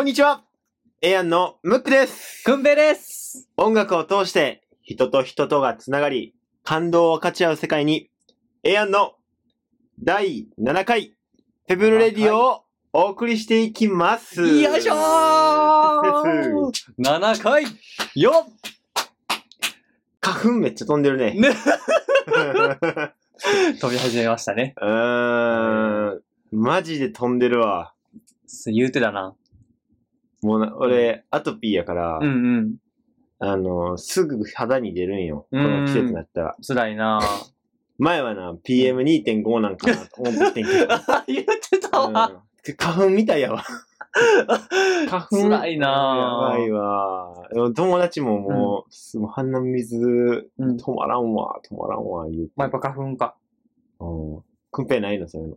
こんにちはエアンのムックですくんべです音楽を通して人と人とがつながり、感動を分かち合う世界に、エアンの第7回フェブルレディオをお送りしていきます。よいしょー !7 回よっ花粉めっちゃ飛んでるね。ね飛び始めましたね。うーん。マジで飛んでるわ。言うてたな。もうな、俺、アトピーやから、うんうん。あの、すぐ肌に出るんよ。この季節になったら。辛いな 前はな、PM2.5 なんかなと思ってんけど。言ってたわ。うん花粉みたいやわ。花粉。辛いなやばいわ。でも友達ももう、すもう鼻水、うん止まらんわ、止まらんわ、言うて。まあ、やっぱ花粉か。うん。くんぺいないの、そういうの。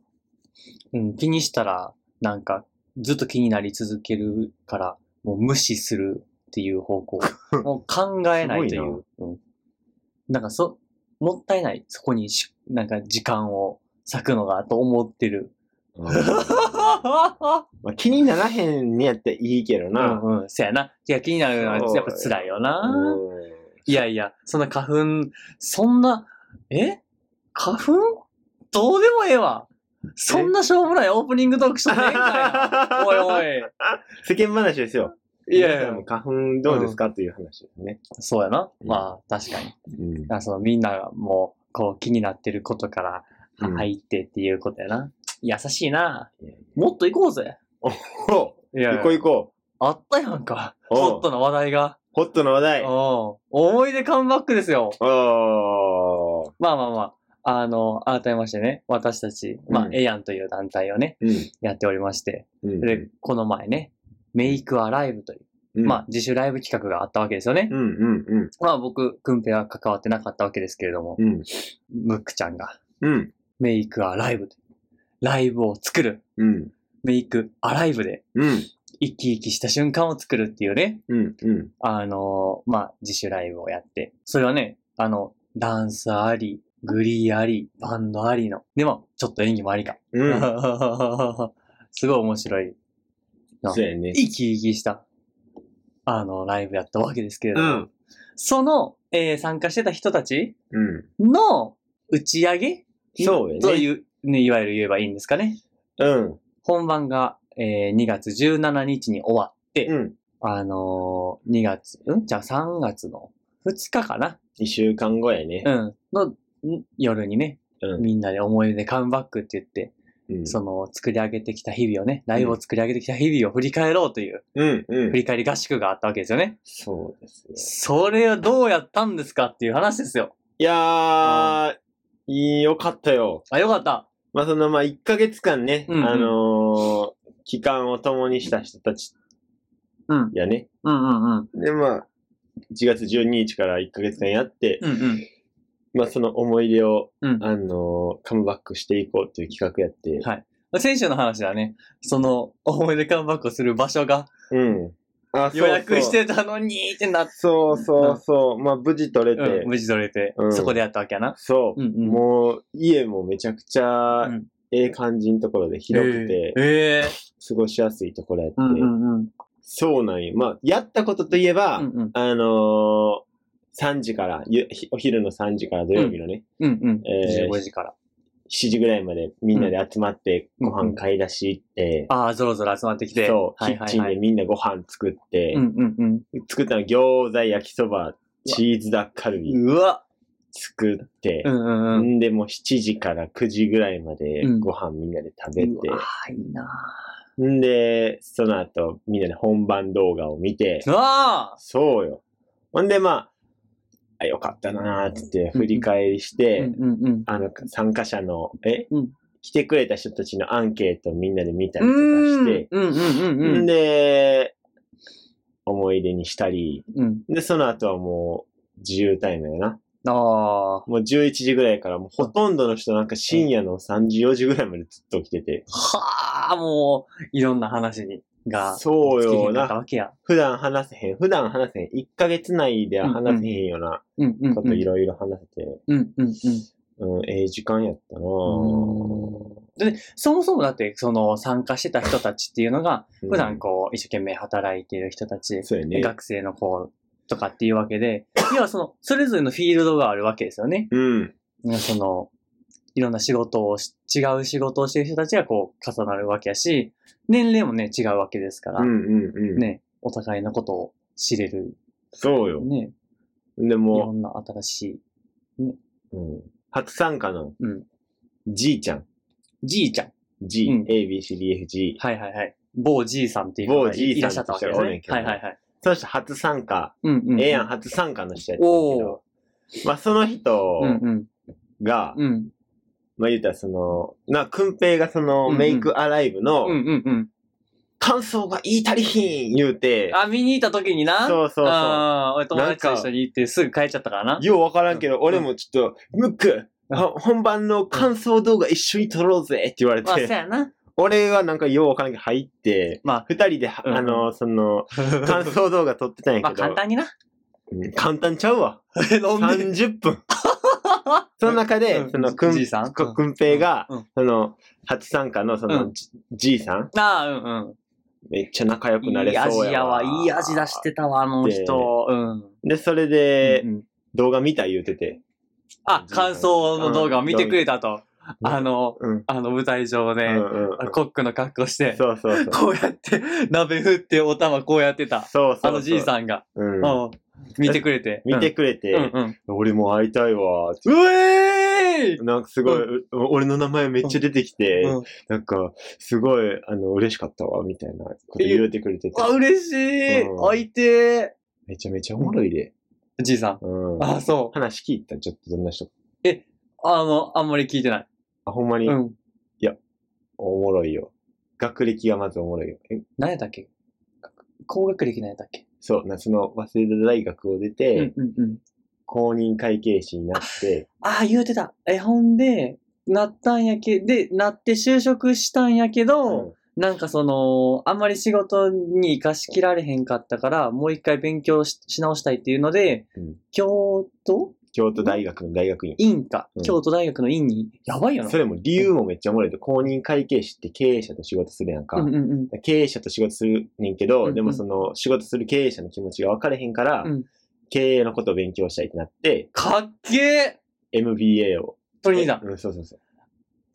うん、気にしたら、なんか、ずっと気になり続けるから、もう無視するっていう方向。もう考えないといすごう。うん。なんかそ、もったいない。そこにし、なんか時間を割くのがと思ってる。うん まあ、気にならへんにやったらいいけどうな。んうん。そやな。いや、気になるのはやっぱ辛いよな。うんいやいや、そんな花粉、そんな、え？花粉？どうでもええわ。そんなしょうもないオープニングトークしとってええんかいな。おいおい。世間話ですよ。いやいや花粉どうですか、という話ですね。そうやな。うんまあ、確かに。うん。あそのみんながもう、こう気になってることからうん入ってっていうことやな。優しいな。もっと行こうぜ。おいや行こう行こう。あったやんか。おうホットな話題が。ホットの話題。お思い出カムバックですよ。おー。まあまあまあ。あの、改めましてね、私たち、まあ、うんエアンという団体をね、うん。やっておりまして、うん。で、この前ね、メイクアライブという、うんまあ、自主ライブ企画があったわけですよね。うんうんうん。まあ、僕、クンペは関わってなかったわけですけれども、うん。ムックちゃんが、うん。メイクアライブとライブを作る、うん。メイクアライブで、うん。生き生きした瞬間を作るっていうね、うん。うん。あのまあ、自主ライブをやって、それはね、あの、ダンスあり、グリーあり、バンドありの、でも、ちょっと演技もありか。うん。すごい面白い、なそうやね。生き生きした、あの、ライブやったわけですけれども、うん。その、えー参加してた人たちうん。の打ち上げ？そうやねという、ね、いわゆる言えばいいんですかね。うん。本番が、えー2月17日に終わって、うん。あのー、2月、うん？じゃあ3月の2日かな2週間後やねう。ん。のん夜にね、うん。みんなで思い出カムバックって言って、うん。その作り上げてきた日々をね、ライブを作り上げてきた日々を振り返ろうという、うん。うん振。り返り合宿があったわけですよね。そうですよ。それをどうやったんですかっていう話ですよ。いやー、よかったよ。あ、よかった。まあ、その、まあ、1ヶ月間ね、うんうんあのー、期間を共にした人たちうん。やね。うんうんうん。で、まあ、1月12日から1ヶ月間やって、うんうん。まあ、その思い出を、うんあのー、カムバックしていこうという企画やって、はい。先週の話だね。その、思い出カムバックをする場所がうん。あ、そう予約してたのにってなって、そうそうそう。まあ、無事取れて、うん、無事取れて、うんそこでやったわけやな。そう、うんうんもう、家もめちゃくちゃうん、ええ感じのところで広くて、ええ過ごしやすいところやって、うんうんうん。そうなんよ。まあ、やったことといえば、うんうん。あのー、3時から、ゆひお昼の3時から土曜日のね、うんうん。えー15時から。7時ぐらいまでみんなで集まってうんご飯買い出し行って、ああ、ぞろぞろ集まってきて。そう、はいはいはい。キッチンでみんなご飯作って、うんうんうん。作ったの餃子、焼きそば、チーズダッカルビうわ。作ってう、んうんうん。んで、もう7時から9時ぐらいまでうんご飯みんなで食べて、うわいいな。んで、その後みんなで本番動画を見て、ああそうよ。ほんで、まあ、あよかったなーって言って振り返りして。あの、参加者の、え、うん来てくれた人たちのアンケートをみんなで見たうりとかんして、んで、思い出にしたり、うん。で、その後はもう自由タイムやな。ああ。もう11時ぐらいから、もうほとんどの人なんか深夜の3時、4時ぐらいまでずっと起きてて、はあ、もう、いろんな話に、が、そうよ尽きひんかったな。わけや。普段話せへん、普段話せへん、1ヶ月内では話せへんような。こといろいろ話せて、うんうんうん。うん、ええ時間やったなで、そもそもだって、その参加してた人たちっていうのが、うん普段こう、一生懸命働いている人たち、そうやね。学生の子とかっていうわけで、要はその、それぞれのフィールドがあるわけですよね。うん。その、いろんな仕事をし、違う仕事をしてる人たちがこう、重なるわけやし、年齢もね、違うわけですから、うんうんうん。ね、お互いのことを知れる、そうよ。ね、でいろも、んな新しい、うん初参加のうん、じいちゃん。じいちゃん。G、うん A, B, C, D, F, G。はいはいはい。某じいさんっていうの某がじいらっしゃったわけですねはいはいはい。そして初参加。うんうん。ええやん、初参加の人やったけおど。まあ、その人うんうん。が、うん。まあ言うたらその、な、くんぺいがその、うんうんメイクアライブのうん、うんうん。感想が言い足りひん言うて、あ、見に行った時にな？そうそうそうああ、俺友達となんか一緒に行ってすぐ帰っちゃったからな。ようわからんけど、俺もちょっと、ムック、本番の感想動画一緒に撮ろうぜって言われまあ、そうて、やな。俺はなんかようわからんけど入って、まあ、二人では、うんあの、その、感想動画撮ってたんや まあけど、簡単にな。うん簡単ちゃうわ。飲んで。30分。その中で、うんその、くん、じいさん？くくんぺいが、うんその、初参加のその、うんじじいさん、ああ、うんうん。めっちゃ仲良くなれいい味そうやわ。やわ。いい味出してたわ、あの人。うん。で、それでう、ん動画見た言うてて。あ、感想の動画を見てくれたと。あの、うん。あの舞台上で。コックの格好して、そうそうそう。こうやって、鍋振ってお玉こうやってた。そうそうそう。あのじいさんが。うん。うん。見てくれて。見てくれて、うんうん。俺も会いたいわ。うえーいなんかすごい、う俺の名前めっちゃ出てきて、うんなんか、すごい、あの、嬉しかったわ、みたいなこと言うてくれててあ、、嬉しいうん会いてめちゃめちゃおもろいで。ーじいさん。うん。あ、そう。話聞いたちょっとどんな人？あの、あんまり聞いてない。あ、ほんまに、うん。おもろいよ。学歴がまずおもろいよ。え？何やったっけ？高学歴何やったっけ？そう、なその、早稲田大学を出て、うんうんうん。公認会計士になって、ああ、言うてた。え、ほんで、なったんやけ、で、なって就職したんやけど、なんかその、あんまり仕事に活かしきられへんかったから、もう一回勉強しし直したいっていうので、うん京都京都大学の大学院。院か、うん京都大学の院に、やばいよな。それも理由もめっちゃおもろいで、公認会計士って経営者と仕事するやんか。うんうんうん。経営者と仕事するねんけど、うんうんでもその仕事する経営者の気持ちが分かれへんから、うん経営のことを勉強したいってなって、かっけー MBA を。トニーだ。うん、そうそうそう。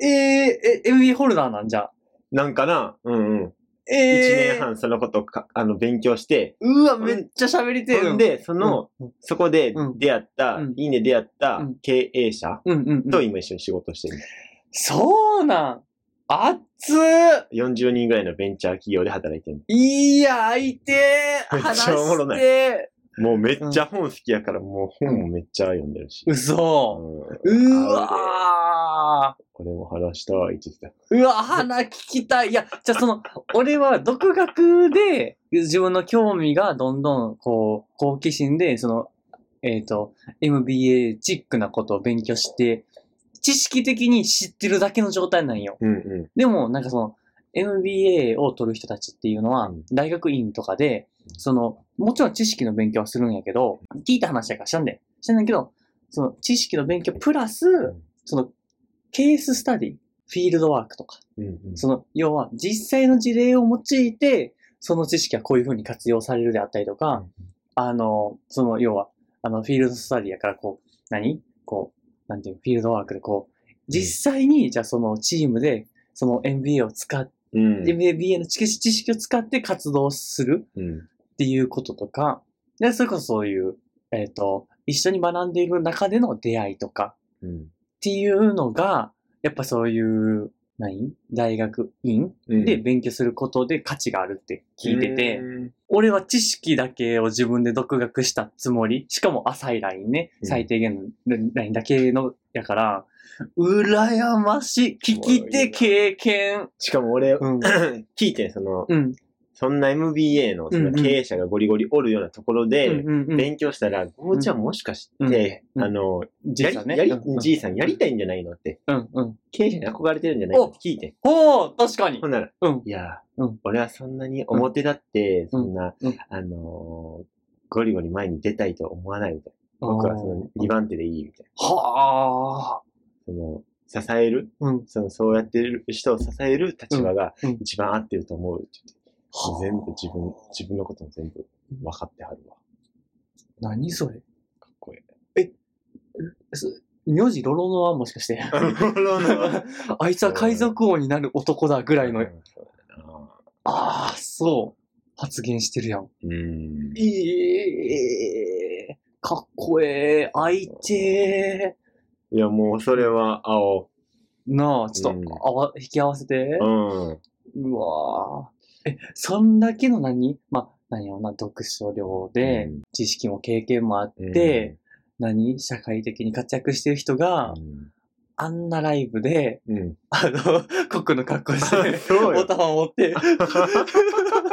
えー、え、MB ホルダーなんじゃ。なんかな、うんうん。一えー、年半そのことか、あの、勉強して、うわ、めっちゃ喋りてる。ほんで、その、うん、そこでうん出会った、うんいいね出会ったうん経営者。と今一緒に仕事してる。そうなん。熱っ40人ぐらいのベンチャー企業で働いてる。いや、相手めっ話ちゃおもろないしてもうめっちゃ本好きやから、もう本もめっちゃ読んでるし。嘘。うんうわー俺も話したいって言ってた。うわ、鼻聞きたい。いや、じゃあその、俺は独学で自分の興味がどんどん、こう、好奇心で、その、えっ、と、MBA チックなことを勉強して、知識的に知ってるだけの状態なんよ。うんうでも、なんかその、MBA を取る人たちっていうのはうん、大学院とかで、その、もちろん知識の勉強はするんやけど、聞いた話やから知らんで。知らんねんけど、その知識の勉強プラス、ん。その、ケーススタディ、フィールドワークとか、うんうん。その、要は実際の事例を用いて、その知識はこういう風に活用されるであったりとか、あの、その、要は、あの、フィールドスタディやから、こう、何？こう、なんていう、フィールドワークでこう、実際に、じゃあそのチームで、その MBA を使っうん。MBA の知識を使って活動するうん。っていうこととか、で、それこそそういう、えっ、と、一緒に学んでいる中での出会いとかうん。っていうのが、やっぱそういう、何？大学院うんで勉強することで価値があるって聞いてて、うん俺は知識だけを自分で独学したつもり、しかも浅いラインね、うん最低限のラインだけの、やから、羨ましい。聞き手経験。しかも俺、うん。聞いてんその、うん。そんな MBA のその経営者がゴリゴリおるようなところで、勉強したら、ゴーちゃんもしかして、うんあの、じいさんね。じいさんやりたいんじゃないのって。経営者に憧れてるんじゃないのって聞いてん。ほう確かにほんなら、うんいや、うん俺はそんなに表だって、うんそんな、うんあのーゴリゴリ前に出たいと思わないみたいな。僕はその2番手でいいみたいな。はあ。その、支える、うん。その、そうやってる人を支える立場が一番合ってると思うって言って。全部自分、自分のことも全部分かってはるわ。何それ？かっこいい。す名字ロロノはもしかして。ロの あいつは海賊王になる男だぐらいの。ああ、そう。発言してるやん。うん。ええかっこええ、相手。いや、もうそれは青。なあ、ちょっうんと、あわ、引き合わせて。うん。うわーえ、そんだけの何？まあ、何やろな、読書量で、うん。知識も経験もあって、何？社会的に活躍してる人が、あんなライブで、うん。うん。あの、コックの格好して、そうよ。お玉持って、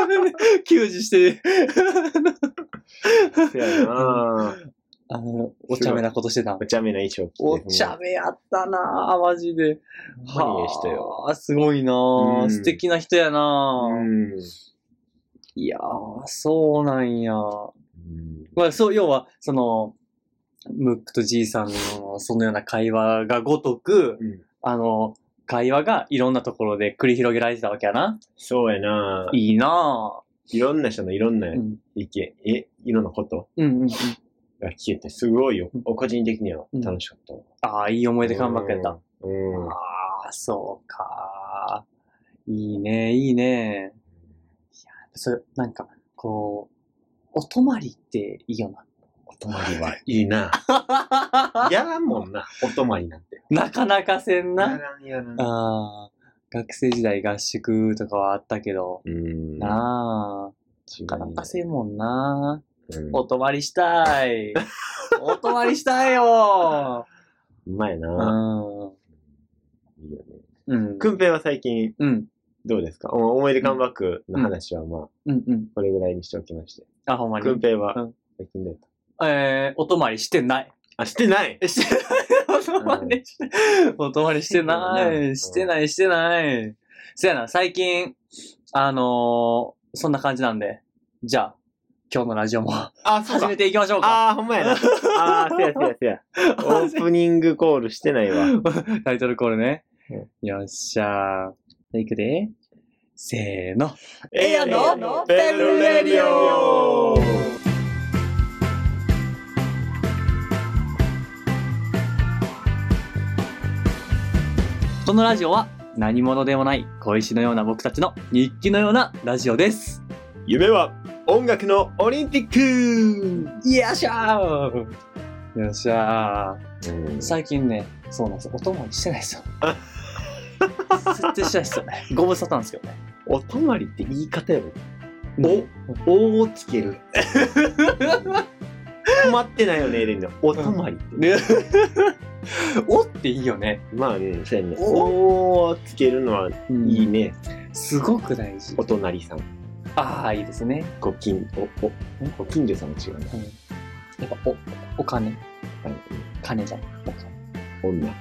給仕して、そやなあの、お茶目なことしてたお。茶目な衣装着て。お茶目やったなぁ、マジで。ほんまにええ人よ。はあ、すごいなぁ、うん素敵な人やなぁ、うん。いやー、そうなんや。うんまあ、そう、要は、その、ムックとじいさんのそのような会話がごとく、うんあの、会話がいろんなところで繰り広げられてたわけやな。そうやないいなぁ。いろんな人のいろんなうん。意見、え、いろんなこと？うんうんうん。が聞けて、すごいようん。個人的には楽しかったわ。ああ、いい思い出カムバックやった。うん。うん。ああ、そうか。いいね、いいね。いや、それ、なんか、こう、お泊まりっていいよお泊まりはいいな。な。やもんな、お泊まりなんて。なかなかせんやな。らんやらん。ああ、学生時代合宿とかはあったけど、うん。なあ、なかなかせんもんな。うんお泊まりしたい。お泊まりしたいよ。うまいうな。ん。いいよね。うん。くんぺいは最近うん。どうですか？お思い出カムバックの話はまあ、うんうん。これぐらいにしておきまして。あ、ほんまに？く。んぺいうはん最近どうえー、お泊まりしてない。たあ、してない？え してない。お泊まりして、お泊まりしてない。してない、してない。そやな、最近、あのー、そんな感じなんで、じゃあ、今日のラジオもあ、そうか始め。ていきましょうか。ああ、ほんまやな。ああ、せやせやせや。オープニングコールしてないわ。タイトルコールねうん。よっしゃー。いくで。せーの。ええやのペブレディオこのラジオは何者でもない小石のような僕たちの日記のようなラジオです。夢は音楽のオリンピックよっしゃーよっしゃーうん最近ね、そうなんですよ。お泊まりしてないですよ。絶対してないですよね。ご無沙汰なんですけどね。お泊まりって言い方やろ。おおをつける。止まってないよね、レンの。お泊まりって。ねおっていいよね。まあね、そうやね。おおをつけるのはいいね。すごく大事お。隣さん。ああ、いいですね。ご近、お、お、ご近所さんも違うな。うん、やっぱ、お、お金。金じゃん。お金。女。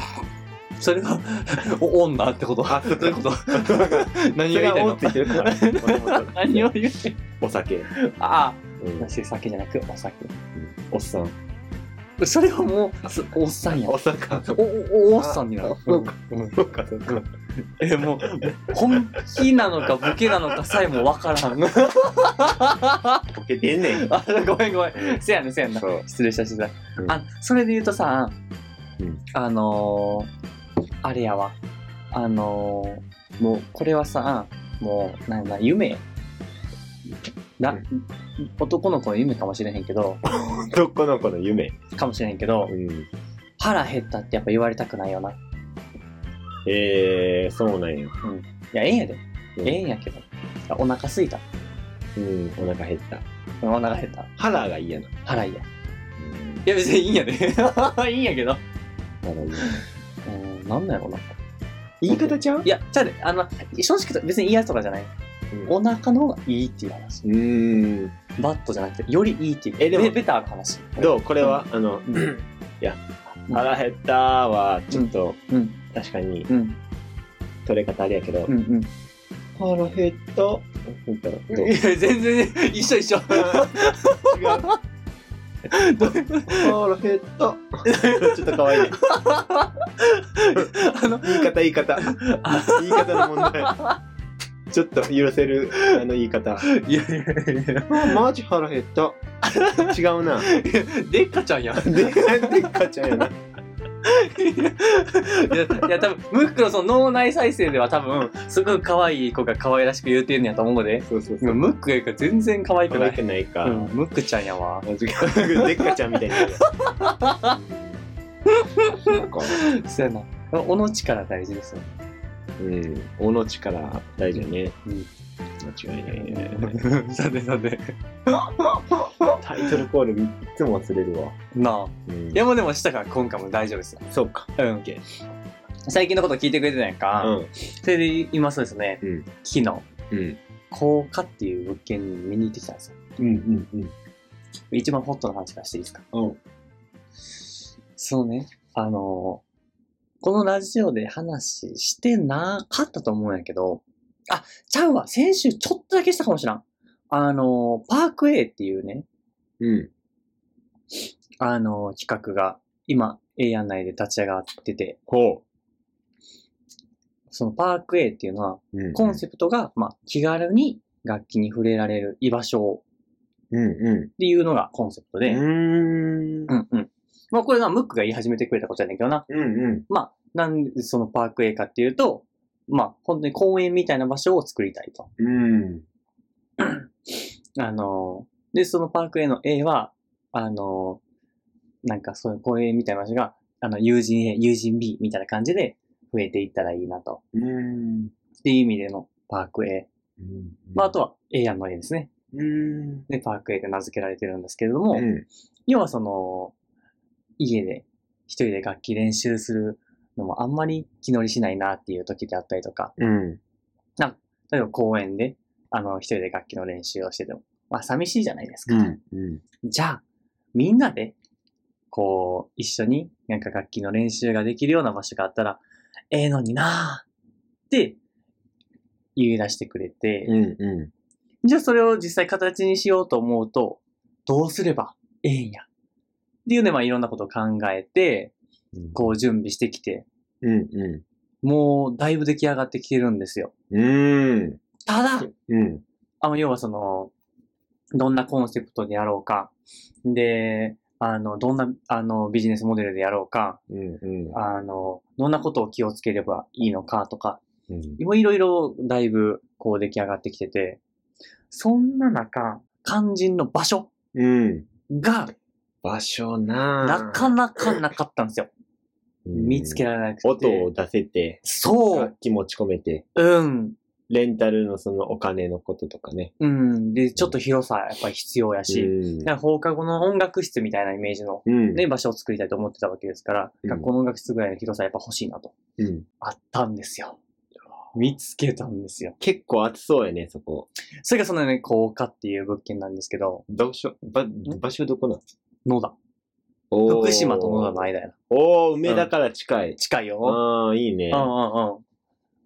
それは、お、女ってこと？あ、そうどういうこと 何を言いたいの？て言ってる 何を言ってお酒。あうんあ、酒じゃなく、お酒。おっさん。それはもう、すおっさんやんお。っさんか。お、お、おっさんになるあ。そうかうんそうか、そうか。え、もう、本気なのかボケなのかさえもわからん。ボケてんねん。あ、ごめんごめん。せやねせやねそう。失礼した失礼しうんた。あ、それで言うとさうん、あのー、あれやわ。あのー、もう、これはさ、もう、なんだ、夢。な、男の子の夢かもしれへんけど、男の子の夢。かもしれへんけどう、ん。腹減ったってやっぱ言われたくないよな。いえー、そうなんや。や、ええんやで。うんええんやけど。お腹すいた。うん、お腹減った。お腹減った。腹が嫌な。腹いいや。うん、いや、別にいいんやで。いいんやけど。腹嫌な。うん、なんなんやろな。言い方ちゃう？いや、じゃあね、あの、正直言うと別に嫌とかじゃない。うんお腹の方がいいっていう話。うーん。バットじゃなくて、よりいいっていう。えでもベベターの話。どう？これは、あの、う んいや、腹減ったーは、ちょっと、うん、確かに、うん、取れ方あれやけど、うん、うん。腹減った？言ったら、どういや、全然、一緒一緒。違う。腹減った？ちょっと可愛いね。あの、言い方、言い方。言い方の問題。ちょっと許せる、あの言い方。いやいやいやあ、マジ腹減った。違うな。でっかちゃんやん。で、でっかちゃんやな。いや、いや多分ムックのその脳内再生では多分、すごい可愛い子が可愛らしく言うてんねやと思うで。そうそう今、ムックが全然可愛く可愛ない。くないか。うん、ムックちゃんやわ。でっかちゃんみたいにな。そうやな。おの力大事ですよ。うん。おの力大事ね。うん間違いないね。さてさて。タイトルコールいっつも忘れるわ。なあ。うんいやもうでもしたから今回も大丈夫ですよ。そうか。うん。OK 最近のこと聞いてくれてたやんか。うん。それで言いますとですね、うん。昨日、うん。高価っていう物件に見に行ってきたんですよ。うん。うん。うん。一番ホットな話からしていいですか？うん。そうね、あの、このラジオで話してなかったと思うんやけど、あ、ちゃうわ、先週ちょっとだけしたかもしらん。あの、パーク A っていうね、うん。あの、企画が今、A 案内で立ち上がってて、ほそのパーク A っていうのは、う。うんコンセプトが、まあ、気軽に楽器に触れられる居場所うん。うっていうのがコンセプトん。で、ん。うんうん。まあこれがムックが言い始めてくれたことやねんけどな。うん。うん。まあ、なんでそのパーク A かっていうと、まあ本当に公園みたいな場所を作りたいと。うん。あの、で、そのパーク A の A は、あの、なんかそういう公園みたいな場所が、あの、友人 A、友人 B みたいな感じで増えていったらいいなと。うん。っていう意味でのパーク A。まああとは A 案の A ですね。うん。で、パーク A で名付けられてるんですけれども、うん。要はその、家で一人で楽器練習するのもあんまり気乗りしないなっていう時であったりとか、うん。例えば公園で、あの、一人で楽器の練習をしてても、まあ寂しいじゃないですか。うん。うん。じゃあ、みんなで、こう、一緒になんか楽器の練習ができるような場所があったら、ええのになーって言い出してくれて、うん。うじゃあそれを実際形にしようと思うと、どうすればええんや？っていうね、まあいろんなことを考えて、ん。こう準備してきて、うん。うもうだいぶ出来上がってきてるんですよ。ん。うん。ただ、うん。あの、要はその、どんなコンセプトでやろうか、で、あの、どんな、あの、ビジネスモデルでやろうか、うん。うん。あの、どんなことを気をつければいいのかとか、うん。いろいろだいぶこう出来上がってきてて、そんな中、肝心の場所うん。が場所ななかなかなかったんですよ。見つける。られなくて。音を出せて、そう楽器持ち込めて、うん。レンタルのそのお金のこととかね。うん。で、ちょっと広さやっぱり必要やし、うん放課後の音楽室みたいなイメージのうん。ね、場所を作りたいと思ってたわけですから、うん学校の音楽室ぐらいの広さやっぱ欲しいなと。うん。あったんですよ。見つけたんですよ。結構暑そうやね、そこ。それがそのね、高架っていう物件なんですけど、場所、ば、場所どこなん野田。おー福島と野田の間やな。おー、梅田から近い。近いよ。ああ、いいねう。んうんうん。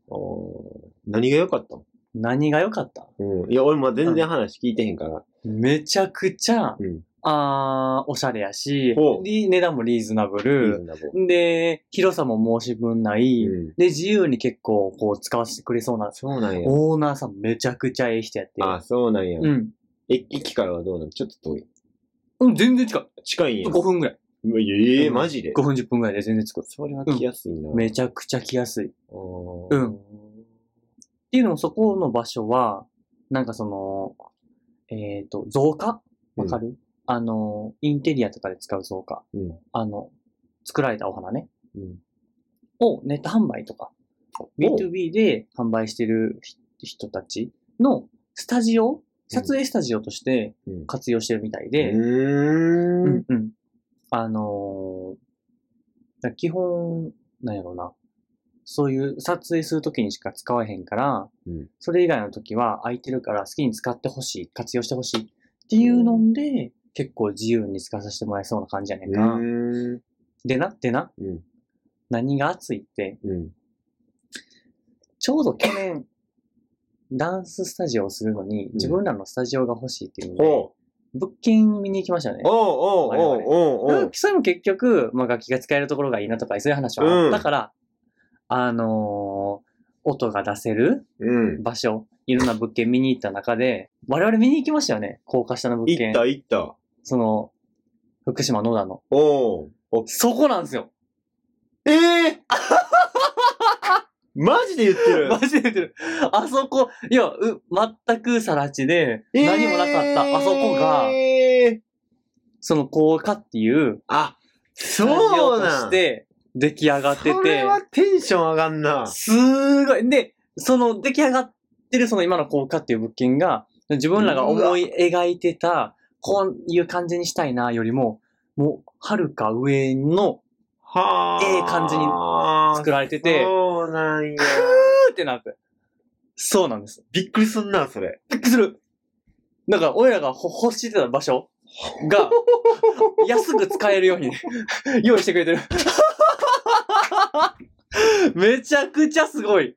おー何が良かったの？何が良かった？うん。いや、俺も全然話聞いてへんから。めちゃくちゃ、うん。あーおしゃれやしほう、で値段もリーズナブリーズル。ナブで、広さも申し分ない。うん。で、自由に結構こう使わせてくれそうな。そうなんや。オーナーさんめちゃくちゃええ人やって。あ、そうなんや。うん。え駅からはどうなのちょっと遠い。うん、全然近い。近いんや。5分ぐらい。うわええうんマジで？5分10分ぐらいで全然着く。っそれは来やすいな。めちゃくちゃ来やすい。っうんうんていうのもそこの場所は、なんかその、えっ、と、造花？わかる、あの、インテリアとかで使う造花。うん。あの、作られたお花ね。うん。をネット販売とか、B2B で販売してるひ人たちのスタジオ撮影スタジオとしてうん。活用してるみたいで、うー。うんんうん。あのーだ基本、なんやろうな。そういう撮影するときにしか使わへんから、うんそれ以外のときは空いてるから好きに使ってほしい、活用してほしいっていうので、結構自由に使わさせてもらえそうな感じやねんか。うん。でな、でな、うん。何が熱いって、うん。ちょうど去年、ダンススタジオをするのに、自分らのスタジオが欲しいっていうので、ほ物件見に行きましたよね。おうおうおうおうおうそれも結局、まあ楽器が使えるところがいいなとか、そういう話はあったから、あのー音が出せるうん。場所、いろんな物件見に行った中で、我々見に行きましたよね。高架下の物件。行った行った。その、福島野田の。おうおそこなんですよ。ええマジで言ってる マジで言ってる。あそこ、いや、う、全くさら地で、何もなかった、あそこが、えーその高架っていう、あ、そうなんして出来上がってて、それはテンション上がんな。すごい。で、その出来上がってるその今の高架っていう物件が、自分らが思い描いてた、こういう感じにしたいな、よりも、もう、はるか上のはあ。ええ感じに作られてて、そうなんや。ふーってなって。そうなんです。びっくりすんな、それ。びっくりする。だから、俺らがほ欲してた場所が、安く使えるように 用意してくれてる。めちゃくちゃすごい。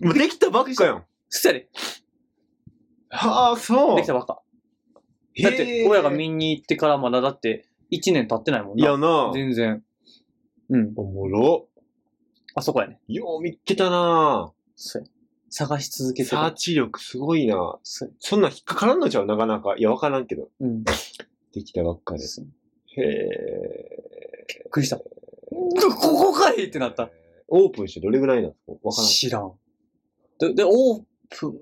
もうできたばっかやん。そしたやで、はあ、そう。できたばっか。だって、親が見に行ってからまだだって1年経ってないもんいやな。な。全然。うん。おもろ。あそこやね。よう見っけたなそうや探し続けてサーる。チ力すごいなそうやそんなん引っかからんのちゃう？なかなか。いや、わからんけど。うん。できたばっかで。そうへえ。びっくりした。ここかいってなった。オープンしてどれぐらいなんですかわからん。知らん。で、で、オープンっ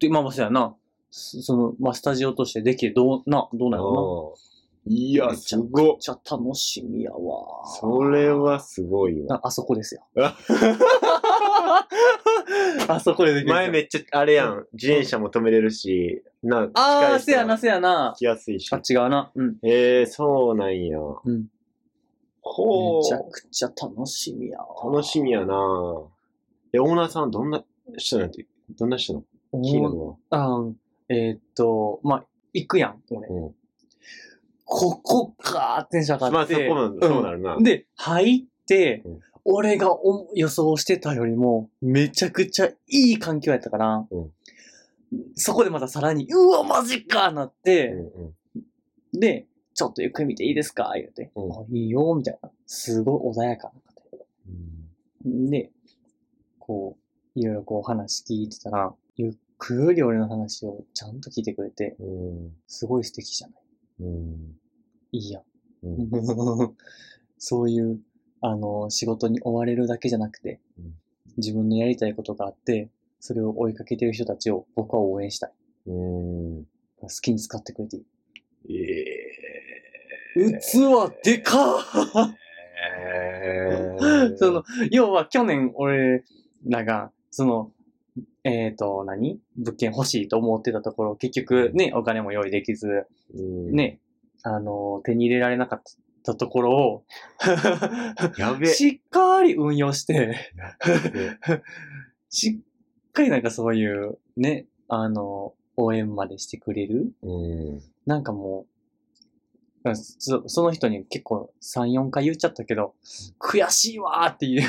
て、まあまあそうやな。そその、まあスタジオとしてできる、どうな、どうなの？あーいや、めちゃすごっ。じゃあ楽しみやわ。それはすごいわ。ああそこですよあ。あそこでできる。前めっちゃ、あれやん。自転車も止めれるし、な、ああ、近い人せやな、せやな来。やすいしあ、。違うな。うん。ええそうなんや。うん。ほめちゃう。くちゃ楽しみやわ。楽しみやなえ、オーナーさんどんな人なんて、どんな人なの気になるわ。あーえーっと、まあ、行くやん、俺。うん。ここかーってテンション上まあそがって。こも、そうなるな。で、入って、うん俺がお予想してたよりも、めちゃくちゃいい環境やったから、うんそこでまたさらに、うわ、マジかなっうて、んうん。で、ちょっとゆっくり見ていいですか？言うて、うんあいいよ、みたいな。すごい穏やかな方で、こう、いろいろこう話聞いてたら、ゆっくり俺の話をちゃんと聞いてくれて、うん。すごい素敵じゃない？うん。いいやん。うん。そういう、あの、仕事に追われるだけじゃなくてうん、自分のやりたいことがあって、それを追いかけてる人たちを僕は応援したい。うん。好きに使ってくれていい。ええ器でかえー その、要は去年俺らが、その、えっ、と、何？物件欲しいと思ってたところ、結局ね、お金も用意できず、うん、ね、あの、手に入れられなかったところを、やべしっかり運用して、で しっかりなんかそういう、ね、あの、応援までしてくれる。うん。なんかもう、うんそその人に結構3、4回言っちゃったけど、悔しいわーっていう。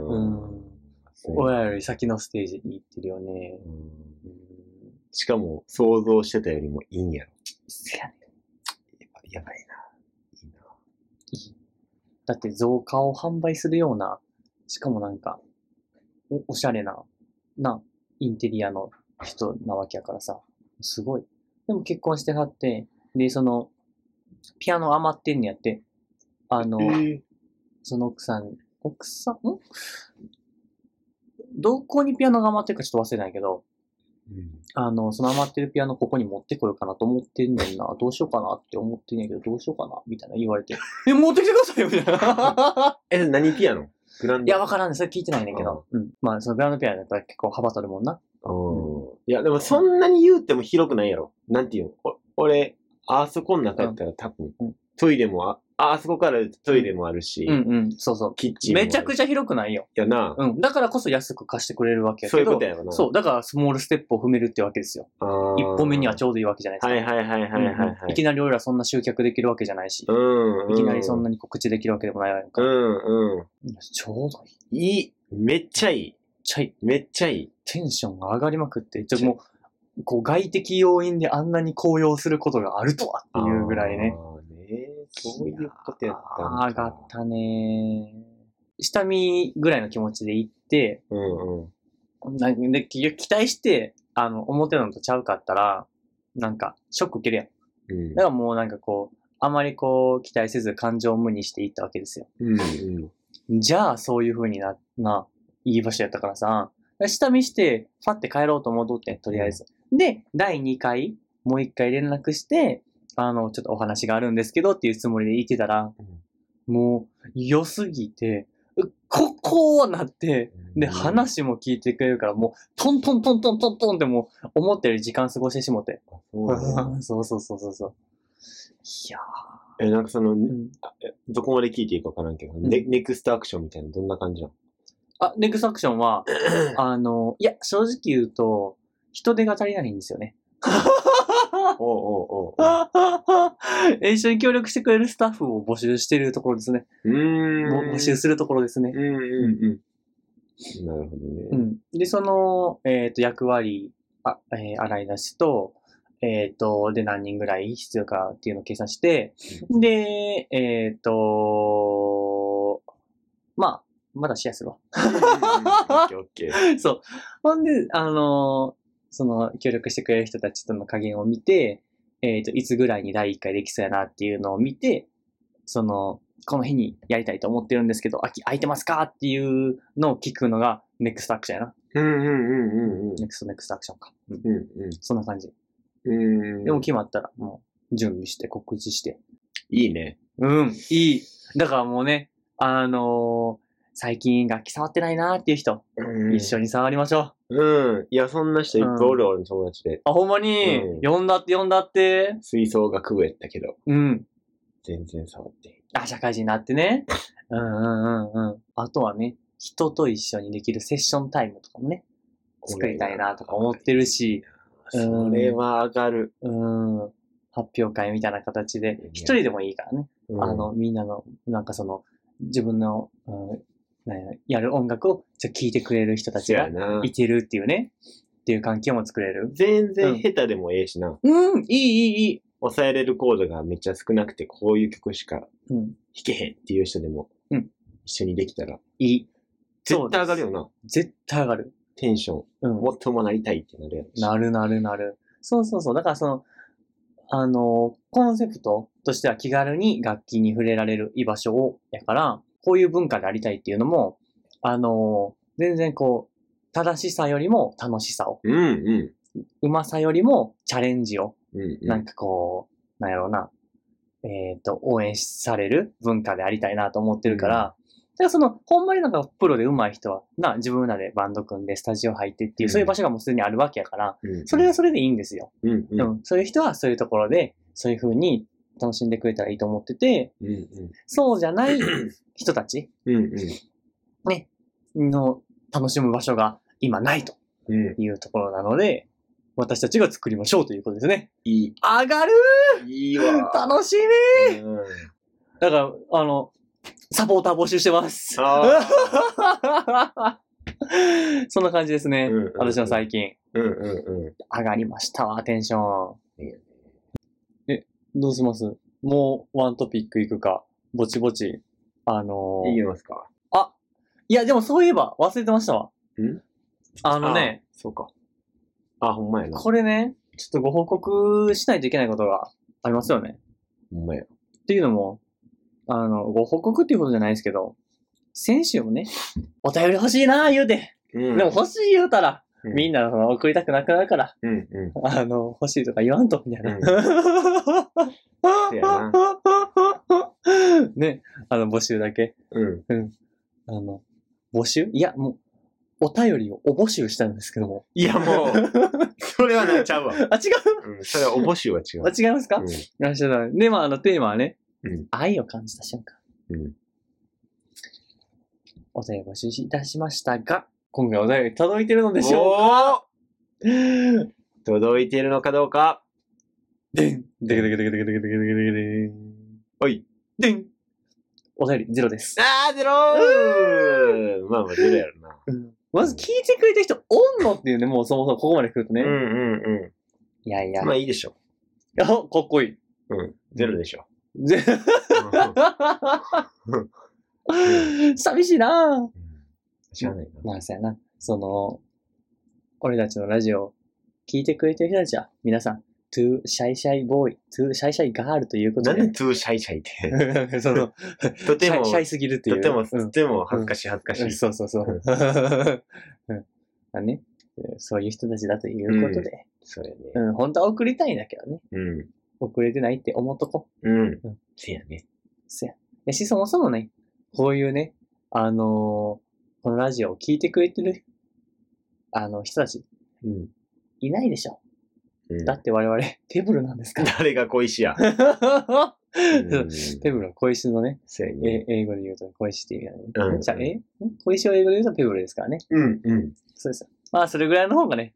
うん親より先のステージに行ってるよね。しかも、想像してたよりもいいんやろ。せやねやばやばいな。いいな。いいだって造花を販売するような、しかもなんか、おおしゃれな、な、インテリアの人なわけやからさ、すごい。でも結婚してはって、で、その、ピアノ余ってんねやって、あの、えその奥さん、奥さん、ん？どこにピアノが余ってるかちょっと忘れないけど、うんあの、その余ってるピアノここに持ってこようかなと思ってんねんな。どうしようかなって思ってんねんけど、どうしようかなみたいな言われて。え、持ってきてくださいよみたいな。え、何ピアノ？グランドいや、わからんね。それ聞いてないねんけど。うん。まあ、そのグランドピアノだったら結構幅取るもんな。うん。いや、でもそんなに言うても広くないやろ。なんていうの？お俺、あそこの中やったら多分、うんトイレもあ、あそこからトイレもあるし、うんうん。そうそう。キッチンもあるめちゃくちゃ広くないよ。やな。うん。だからこそ安く貸してくれるわけやそういけど。うことやろな。そう。だからスモールステップを踏めるってわけですよ。あー一歩目にはちょうどいいわけじゃないですか。はいはいはいはいはい、はいうんいきなり俺らそんな集客できるわけじゃないし。うん、うん。いきなりそんなに告知できるわけでもないわけか。うんうちょうどいい。ん。いい。めっちゃいい。ちゃい。めっちゃいい。テンションが上がりまくって。ちょ、もう、こう外的要因であんなに高揚することがあるとはっていうぐらいね。あーねそういうことやったんあ上がったね。下見ぐらいの気持ちで行って、うんうん。なで結局期待して、あの、表のとちゃうかったら、なんか、ショック受けるやん。うんだからもうなんかこう、あまりこう、期待せず感情を無にしていったわけですよ。うんうん。じゃあ、そういう風にな、な、いい場所やったからさ、下見して、ファって帰ろうと思うとってん、とりあえず。で、第2回、もう1回連絡して、あの、ちょっとお話があるんですけどっていうつもりで言ってたら、もう、良すぎて、うここなって、で、話も聞いてくれるから、もう、トントントントントントンってもう、思ったより時間過ごしてしもて。そうそうそうそうそう。いやえ、なんかその、ー。うんどこまで聞いていいかわからんけど、ネネクストアクションみたいなどんな感じなの？あ、ネクストアクションは、あの、いや、正直言うと、人手が足りないんですよね。おうおうお。一緒に協力してくれるスタッフを募集してるところですね。うーん。ぼ募集するところですねうん。うんうん。なるほどね。うん。で、その、えっ、と、役割、あ、えー洗い出しと、えっ、と、で、何人ぐらい必要かっていうのを計算して、で、えっ、と、まあ、まだシェアするわ。オッケーオッケー。そう。ほんで、あのーその、協力してくれる人たちとの加減を見て、えっ、と、いつぐらいに第1回できそうやなっていうのを見て、その、この日にやりたいと思ってるんですけど、空き、空いてますかっていうのを聞くのが、ネクストアクションやな。うんうんうんうんうん。ネクストネクストアクションか。うん。うんそんな感じ。うん。うん。でも決まったら、もう、準備して、告知して。いいね。うん、いい。だからもうね、あのー最近楽器触ってないなーっていう人、うん一緒に触りましょう。うん。いや、そんな人いっぱいおる、俺の友達で。あ、ほんまに、うん呼んだって呼んだって？吹奏楽部やったけど、うん。全然触って。あ、社会人になってね。うんうんうんうん。あとはね、人と一緒にできるセッションタイムとかもね、作りたいなとか思ってるし、うんそれは上がる。うん。発表会みたいな形でや、一人でもいいからね。うんあの、みんなの、なんかその、自分の、うんややる音楽を聴いてくれる人たちがな。いてるっていうね、っていう環境も作れる。全然下手でもええしな。うん、いいいいいい。抑えれるコードがめっちゃ少なくて、こういう曲しかうん、弾けへんっていう人でも、うん一緒にできたら、いい。絶対上がるよな。絶対上がる。テンション。うん。もっともなりたいってなるやろし。なるなるなる。そうそうそう。だからその、あの、コンセプトとしては気軽に楽器に触れられる居場所を、やから、こういう文化でありたいっていうのも、あの、全然こう、正しさよりも楽しさを、うんうん。うまさよりもチャレンジを、うんうん。なんかこう、なんやろうな、えっ、と、応援される文化でありたいなと思ってるから、だからその、ほんまになんかプロで上手い人は、な、自分らでバンド組んでスタジオ入ってっていう、うんそういう場所がもうすでにあるわけやから、うんそれはそれでいいんですよ。うんうん。うん、そういう人はそういうところで、そういう風に楽しんでくれたらいいと思ってて、うんうん。そうじゃない 人たちうんうん。の楽しむ場所が今ないとうん。いうところなので、私たちが作りましょうということですね。いい。上がるいいわ。楽しみうんだから、あの、サポーター募集してます。あ そんな感じですね。うんうんうん私の最近。うんうんう上がりましたわ、テンション。いいどうします？もうワントピックいくか。ぼちぼち。あのーん。いきますか。いや、でもそういえば忘れてましたわ。ん？あのね、あ。そうか。あ、ほんまやな。これね、ちょっとご報告しないといけないことがありますよね。ほんまや。っていうのも、あの、ご報告っていうことじゃないですけど、先週もね、お便り欲しいな言うて。うんでも欲しい言うたら、うんみんなその送りたくなくなるから、うんうあの、欲しいとか言わんと、みたいな。うんせやな ね、あの、募集だけ。ん。うん。あの、募集？いや、もう、お便りをお募集したんですけども。いや、もう、それはなっちゃうわ。あ、違う？うん。それはお募集は違うあ。違いますか、うんあちょっとで、まあ、あの、テーマはね、うん愛を感じた瞬間。うん。お便り募集いたしましたが、今回お便り届いてるのでしょうか？おー届いているのかどうか。でん、でけでけでけでけでけでけでけでけでん。おい。でん。お便りゼロです。あー、ゼローまあまあ、ゼロやろな。まず聞いてくれてる人おんのっていうね、もうそもそもここまで来るとね。うんうんういやいや。ん。まあいいでしょあ、かっこいい。う。ん。ゼロでしょ。ぜ寂しいなぁ。知らないな。まあ、そうやな。その、俺たちのラジオ聞いてくれてる人たちは、皆さん、 too shy shy boy、too shy shy girl ということでなんで、 too shy shy って？その、とても、シャイシャイすぎるっていう。とても、うんとても恥ずかしい恥ずかしい。そうそうそう。うん あね、そういう人たちだということで、そうやね。うん、本当は送りたいんだけどね。うん。送れてないって思っとこう。うんうん。せやね。せや。やし、そもそもね、こういうね、あのーこのラジオを聞いてくれてる、あの、人たち、うん。いないでしょ。うんだって我々、ペブルなんですから。誰が小石や。うんペブルは小石のね、ね。え英語で言うと小石っていう意味だね。うんじゃあ、え？ん小石を英語で言うとペブルですからね。うん、うん。そうですよ。まあ、それぐらいの方がね、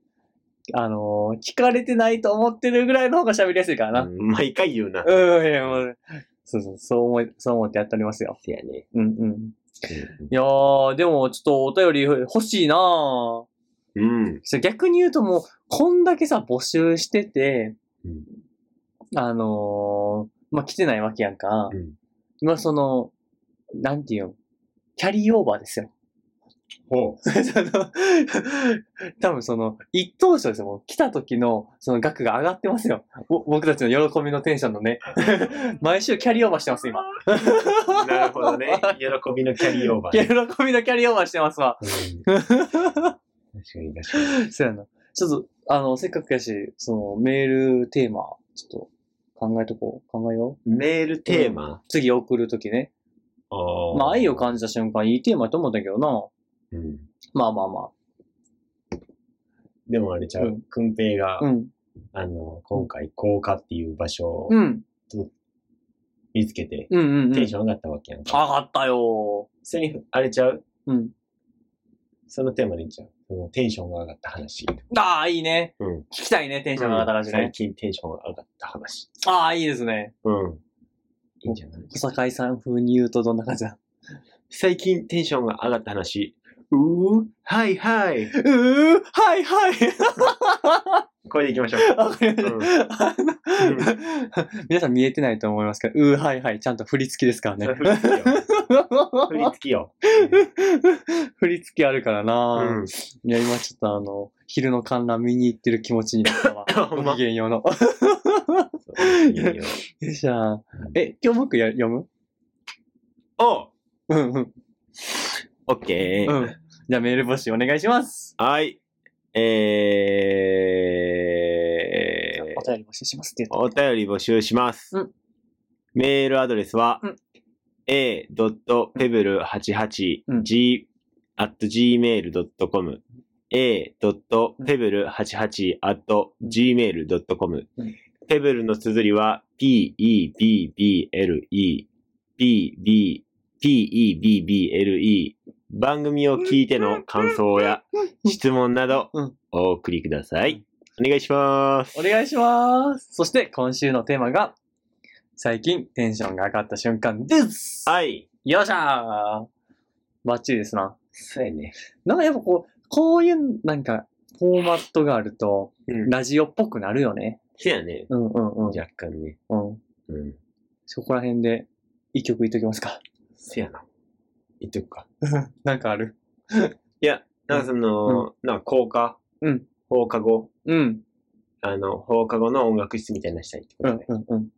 あのー聞かれてないと思ってるぐらいの方が喋りやすいからな。うん毎回言うな。うん、いや、もう、そうそう、そう思い、そう思ってやっておりますよ。せやね。うんうん。いやー、でもちょっとお便り欲しいなぁ。うん。逆に言うともう、こんだけさ、募集してて、うんあのー、まあ、来てないわけやんか。うん今その、なんていうん、キャリーオーバーですよ。ほ その、多分その、一等賞ですよ。もう来た時の、その額が上がってますよ。ぼ僕たちの喜びのテンションのね。毎週キャリーオーバーしてます、今。う。なるほどね。喜びのキャリーオーバーね。喜びのキャリーオーバーしてますわ。うん確かに確かに。そうやな。ちょっと、あの、せっかくやし、その、メールテーマ、ちょっと、考えとこう。考えよう。メールテーマ、次送るときね。あーまあ、愛を感じた瞬間、いいテーマやと思ったけどな。うん。まあまあまでもあれちゃう、うんくんぺいが、あ。うん。あの、今回、高架っていう場所をうん。見つけて、うんうんうん。テンション上がったわけやんか。上がったよそれに、あれちゃう？うん。そのテーマでいいんちゃう？そのテンションが上がった話。ああ、いいね。うん。聞きたいね、テンションが上がった感じ最ね。近テンションが上がった話。ああ、いいですね。うん。いいんじゃない？小坂井さん風に言うとどんな感じだ？最近テンションが上がった話。うー、はいはい。うー、はいはい。これでいきましょう。わかりました 皆さん見えてないと思いますけど、うー、はいはい。ちゃんと振り付きですからね振り付きよ。振り付きよ。振り付きあるからな、うん。いや、今ちょっとあの、昼の観覧見に行ってる気持ちになったわ。ごきげんようの。いいよ よっしゃえ、今日僕や読む？おうんうん。オッケー。うん。じゃあメール募集お願いします。はい。えーお、便り募集しますってお便り募集します。うんメールアドレスは、うん a.pebble88 g at gmail.com a.pebble88 at gmail.com うんペブルの綴りは p-e-b-b-l-e p-b p-e-b-b-l-e 番組を聞いての感想や質問などうんお送りください。お願いします。お願いします。そして今週のテーマが、最近テンションが上がった瞬間です。はい。よっしゃーバッチリですな。そうやね。なんかやっぱこう、こういうなんか、フォーマットがあると、うん。ラジオっぽくなるよね。そうやね。うんうんうん。若干ね。うん。うん。そこら辺で、一曲言っときますか。せやな。言っとくか。なんかある？いや、なんかその、なんか放課、うん。放課後、うん。あの、放課後の音楽室みたいなのしたいってこうんとで。うんうん。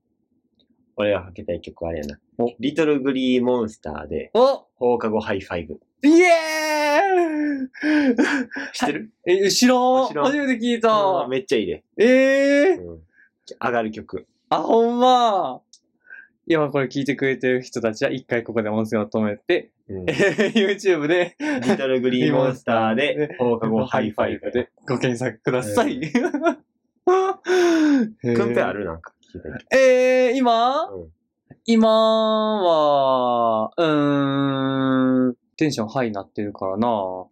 俺がかけたい曲はあれやなお。リトルグリーモンスターで、お放課後ハイファイブ。イエーイ知ってる、え、知らん知らん初めて聞いうんためっちゃいいで。ええーうん。上がる曲。あ、ほんま今これ聞いてくれてる人たちは一回ここで音声を止めて、うん。YouTube で、リトルグリーモンスターで、放課後ハイファイブ。でご検索ください。くんぺある？なんかえー、今、うん今は、うーん、テンションハイになってるからな。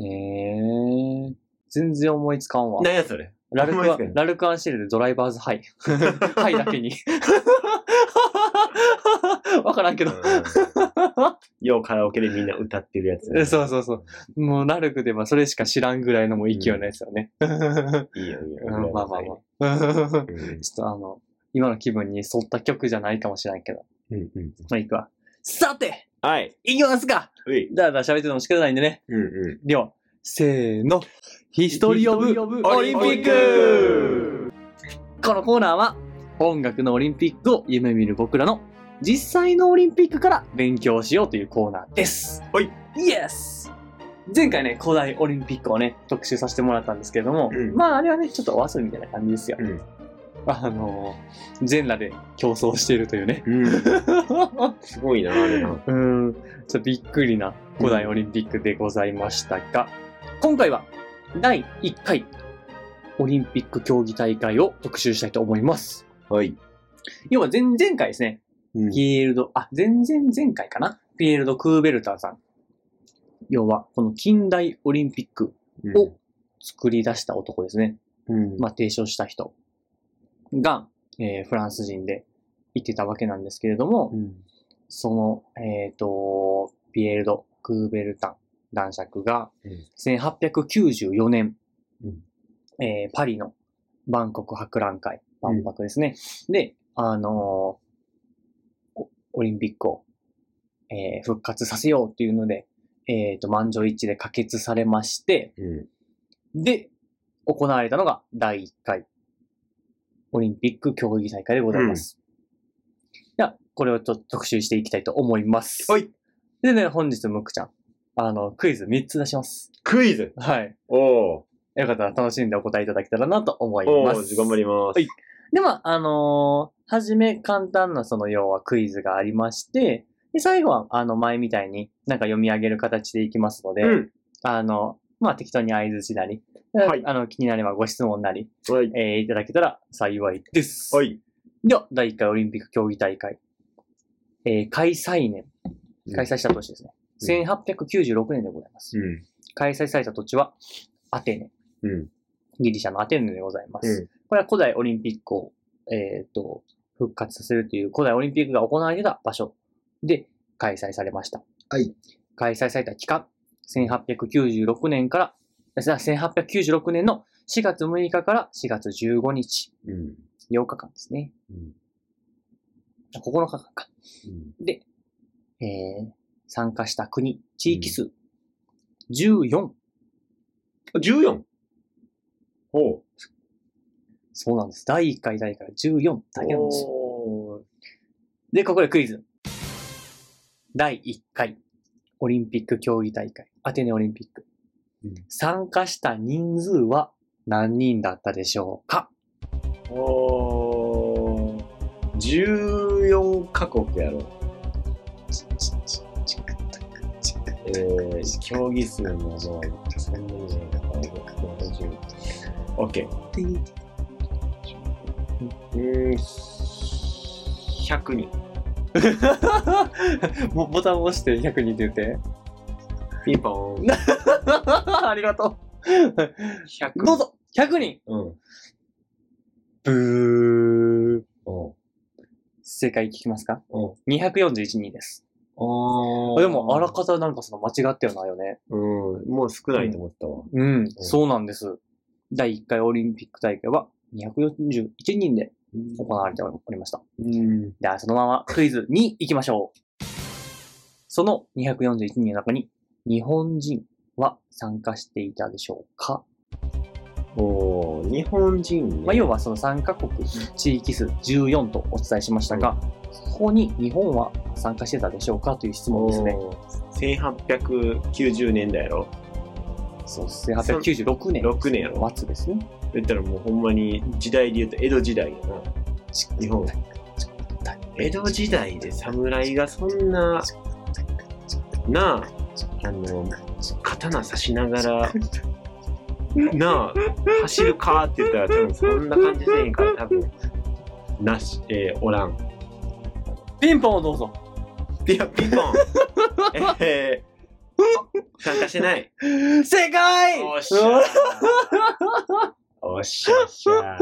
えー、全然思いつかんわ。何やそれラルクア思いつかんラルクアンシェルでドライバーズハイ。ハイだけに。わからんけど。うんようカラオケでみんな歌ってるやつ。え そうそうそう。もう、ラルクではそれしか知らんぐらいのもう勢いのやつよね。いいよ、いいよ。うんまあまあまあ。あ。ちょっうんとあの、今の気分に沿った曲じゃないかもしれんけど。うんうん。まあ、いくわ。さて、はい。いきますか。だらだら喋ってても仕方ないんでね。うんうでは、せーの。ヒストリー・オブ・オリンピックこのコーナーは、音楽のオリンピックを夢見る僕らの実際のオリンピックから勉強しようというコーナーです。はい。イエス前回ね、古代オリンピックをね、特集させてもらったんですけれども、うんまああれはね、ちょっとお遊びみたいな感じですよ。うんあのー、全裸で競争しているというね。ん。うん。すごいな、あれな。うん、ちょっとびっくりな古代オリンピックでございましたが、今回は第1回オリンピック競技大会を特集したいと思います。はい。要は前々回ですね、うんピエールド、あ、前々前回かな？ピエールド・クーベルターさん。要は、この近代オリンピックを作り出した男ですね。うん。まあ、提唱した人が、えーフランス人で言ってたわけなんですけれども、うん。その、えっ、と、ピエールド・クーベルタン男爵が、うん1894年、うんえーパリの万国博覧会、万博ですね。で、あのオリンピックを、えー復活させようっていうので、えっ、と、満場一致で可決されまして、うん。で、行われたのが第1回オリンピック競技大会でございます。では、これをちょっと特集していきたいと思います。はい。でね、本日ムックちゃん、あの、クイズ3つ出します。クイズ？はい。おー。よかったら楽しんでお答えいただけたらなと思いおます。ー、頑張ります。はいで、まあ、あのーはじめ簡単なその要はクイズがありまして、で、最後は、あの、前みたいになんか読み上げる形でいきますので、うん。あの、まあ、適当に合図しなり、はいあの、気になればご質問なり、はい。えーいただけたら幸いです。はい。では、第1回オリンピック競技大会。えー開催年。開催した年ですね。1896年でございます。うん。開催された土地は、アテネ。うん。ギリシャのアテネでございます。うん。これは古代オリンピックを、えっ、と、復活させるという古代オリンピックが行われてた場所で開催されました。はい。開催された期間、1896年から、あ1896年の4月6日から4月15日、うん。8日間ですね。うん。9日間か。うん。で、えー、参加した国、地域数、14。14! おう。そうなんです。第1回、第1回、14だけなんですで、ここでクイズ。第1回、オリンピック競技大会、アテネオリンピック。うん参加した人数は何人だったでしょうか？おー。14カ国やろ。えー、競技数もまあ、そんなにね、50。オッケー。うーん、100人。ボボタンを押して100人って言って。ピンポーン。ありがと100う。どうぞ !100 人うん。ブー。お正解聞きますか？お ?241 人です。おでも、あらかたなんかその間違ってはないよね。うん、もう少ないと思ったわ。うん、そうなんです。第1回オリンピック大会は241人で行われておりました。うん。では、そのままクイズに行きましょう。その241人の中に日本人は参加していたでしょうか、おー日本人ね。まあ、要はその3カ国地域数14とお伝えしましたが、そこに日本は参加してたでしょうか？という質問ですね。おー1890年代やろそう、1896年。6年やろ末ですね。言ったらもうほんまに時代で言うと江戸時代やな。日本。江戸時代で侍がそんな、なあ、あの、刀刺しながら、なあ、走るかって言ったら多分そんな感じせえへんから多分、なし、えーおらん。ピンポンをどうぞ。ピンピンポン えー、参加してない。正解おっしゃー。おっしゃっしゃー。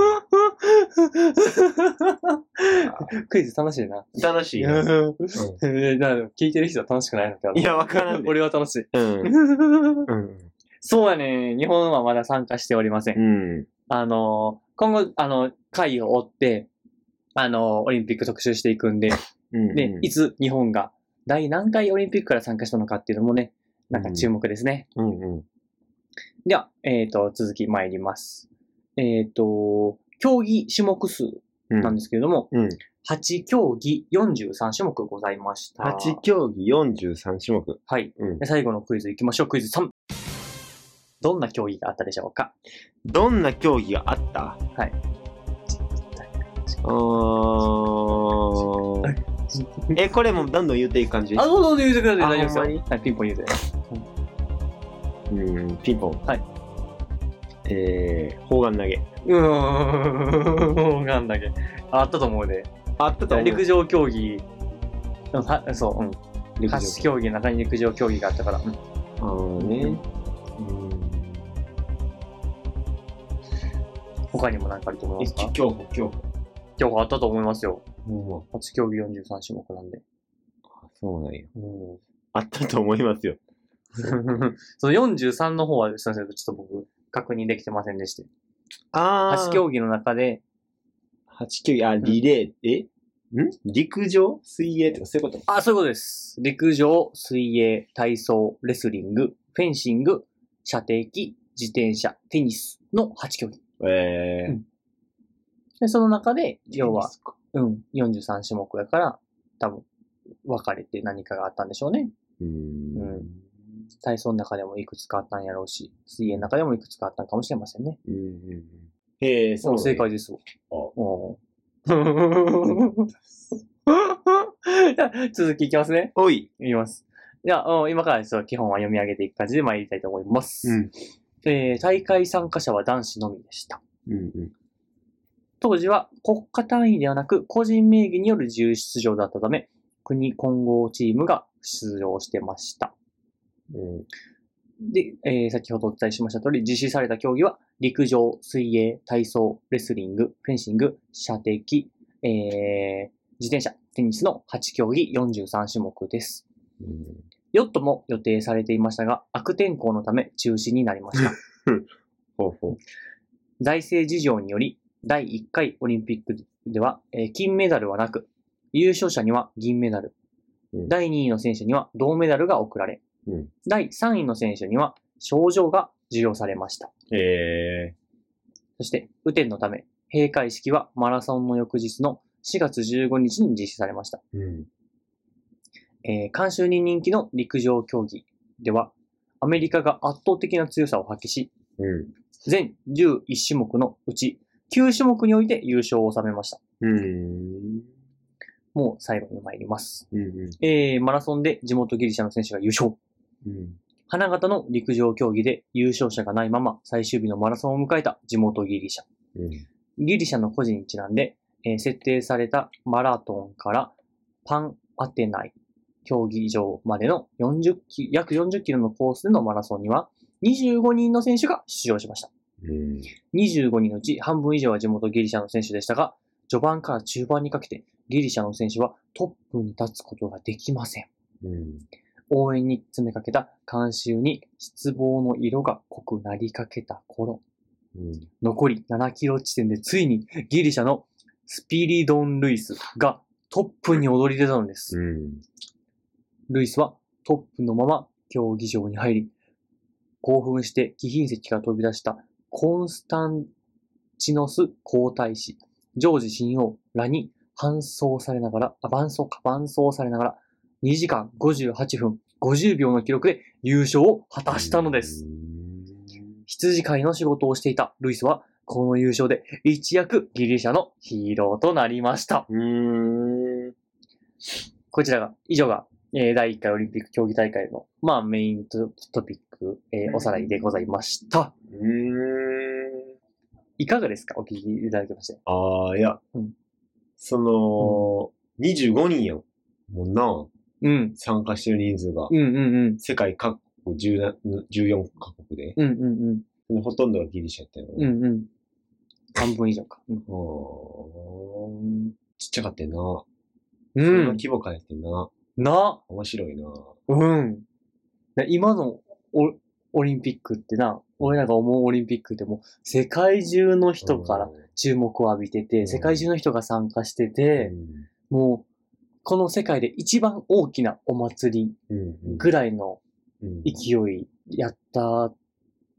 クイズ楽しいな。楽しいよ。うん。聞いてる人は楽しくないのかいや、わからんで。俺は楽しい。うん。うん。そうやね。日本はまだ参加しておりません。うん。あの、今後、あの、回を追って、あの、オリンピック特集していくんで、うん。で、いつ日本が第何回オリンピックから参加したのかっていうのもね、なんか注目ですね。うんうん。では、えっ、と、続き参ります。えっ、と、競技種目数うん。なんですけれども、うん。8競技43種目ございました。8競技43種目。はい。うんで。最後のクイズいきましょう。クイズ3。どんな競技があったでしょうか？どんな競技があった？はい。うーん。え、これもどんどん言っていく感じ？あ、どうぞ言うてください。あ大丈夫ですよ。はい、ピンポン言うて。うん、ピンポン。はい。えー、砲丸投げ。うーん、なんだっけ。あったと思うで。あったと思う。陸上競技、そう、うん。陸上8競技の中に陸上競技があったから。うんあーね。うん。他にも何かあると思いますか？競歩、競歩。競歩あったと思いますよ。も8競技43種目なんで。う、そうなんや。うんあったと思いますよ。その43の方は、すみません、ちょっと僕、確認できてませんでして。あ8競技の中で、8競技、あ、リレー、え？ん？陸上水泳とかそういうこと？あ、そういうことです。陸上、水泳、体操、レスリング、フェンシング、射的、自転車、テニスの8競技。えーうんで、その中で、要はうん、43種目やから、多分、分かれて何かがあったんでしょうね。うーんうん体操の中でもいくつかあったんやろうし、水泳の中でもいくつかあったんかもしれませんね。うん。へえ、そうなんや正解ですわ。あ あ続きいきますね。おい。いきます。じゃあ、うん今からちょっと基本は読み上げていく感じで参りたいと思います。うん。えー大会参加者は男子のみでした。うんうん。当時は国家単位ではなく個人名義による自由出場だったため、国混合チームが出場してました。うんで、えー先ほどお伝えしました通り、実施された競技は、陸上、水泳、体操、レスリング、フェンシング、射的、えー自転車、テニスの8競技43種目です。うんヨットも予定されていましたが、悪天候のため中止になりました。ほうほ財政事情により、第1回オリンピックでは、えー金メダルはなく、優勝者には銀メダル、うん第2位の選手には銅メダルが贈られ、うん第3位の選手には賞状が授与されました。え。そして、雨天のため、閉会式はマラソンの翌日の4月15日に実施されました。うん。えー監修に人気の陸上競技では、アメリカが圧倒的な強さを発揮し、うん。全11種目のうち9種目において優勝を収めました。うん。もう最後に参ります。うんうん。えーマラソンで地元ギリシャの選手が優勝。うん。花形の陸上競技で優勝者がないまま最終日のマラソンを迎えた地元ギリシャ。うん。ギリシャの個人にちなんで、えー設定されたマラトンからパンアテナイ競技場までの40キ約40キロのコースでのマラソンには25人の選手が出場しました。うん。25人のうち半分以上は地元ギリシャの選手でしたが、序盤から中盤にかけてギリシャの選手はトップに立つことができません。うん。応援に詰めかけた観衆に失望の色が濃くなりかけた頃、うん。残り7キロ地点でついにギリシャのスピリドン・ルイスがトップに躍り出たのです。うん。ルイスはトップのまま競技場に入り、興奮して貴賓席から飛び出したコンスタンチノス皇太子、ジョージ親王らに搬送されながら、あ、伴走か、伴走されながら、2時間58分50秒の記録で優勝を果たしたのです。羊飼いの仕事をしていたルイスは、この優勝で一躍ギリシャのヒーローとなりました。こちらが、以上が、えー第1回オリンピック競技大会の、まあ、メイントトピック、えーおさらいでございました。うん。いかがですか？お聞きいただきまして。ああ、いやうん。その、25人やん。もんな。うん。参加してる人数が。うんうんうん。世界各国10 14カ国で。うんうんうん。ほとんどがギリシャやったよ。うんうん。半分以上か。うんちっちゃかったような。そんなん。規模感やってんな。な、面白いな。うん。で今のオオリンピックってな、俺らが思うオリンピックってもう世界中の人から注目を浴びてて、ん。世界中の人が参加してうて、ん、もう、この世界で一番大きなお祭りうんうん。ぐらいのうん。勢いやった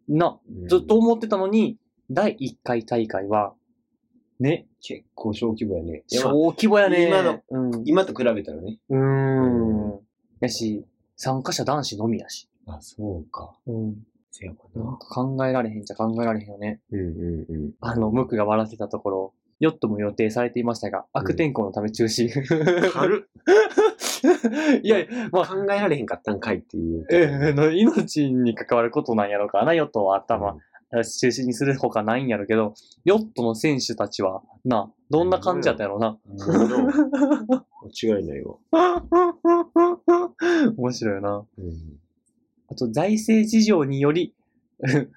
な、うんずっと思ってたのに、第1回大会は、ね、結構小規模やね。小規模やね。今の、うん。今と比べたらね。うーん。やし、参加者男子のみやし。あ、そうか。うん。せやかな。なんか考えられへんじゃ考えられへんよね。うんうんうん。あの、ムクが笑ってたところ、ヨットも予定されていましたが、悪天候のため中止。軽っいや いや、まあ、考えられへんかったんかいっていう。えーの命に関わることなんやろうかな、ヨットは頭、うん中止にするほかないんやろうけど、ヨットの選手たちは、な、どんな感じやったやろうな。なるほど。間違いないわ。面白いな。うん。あと、財政事情により、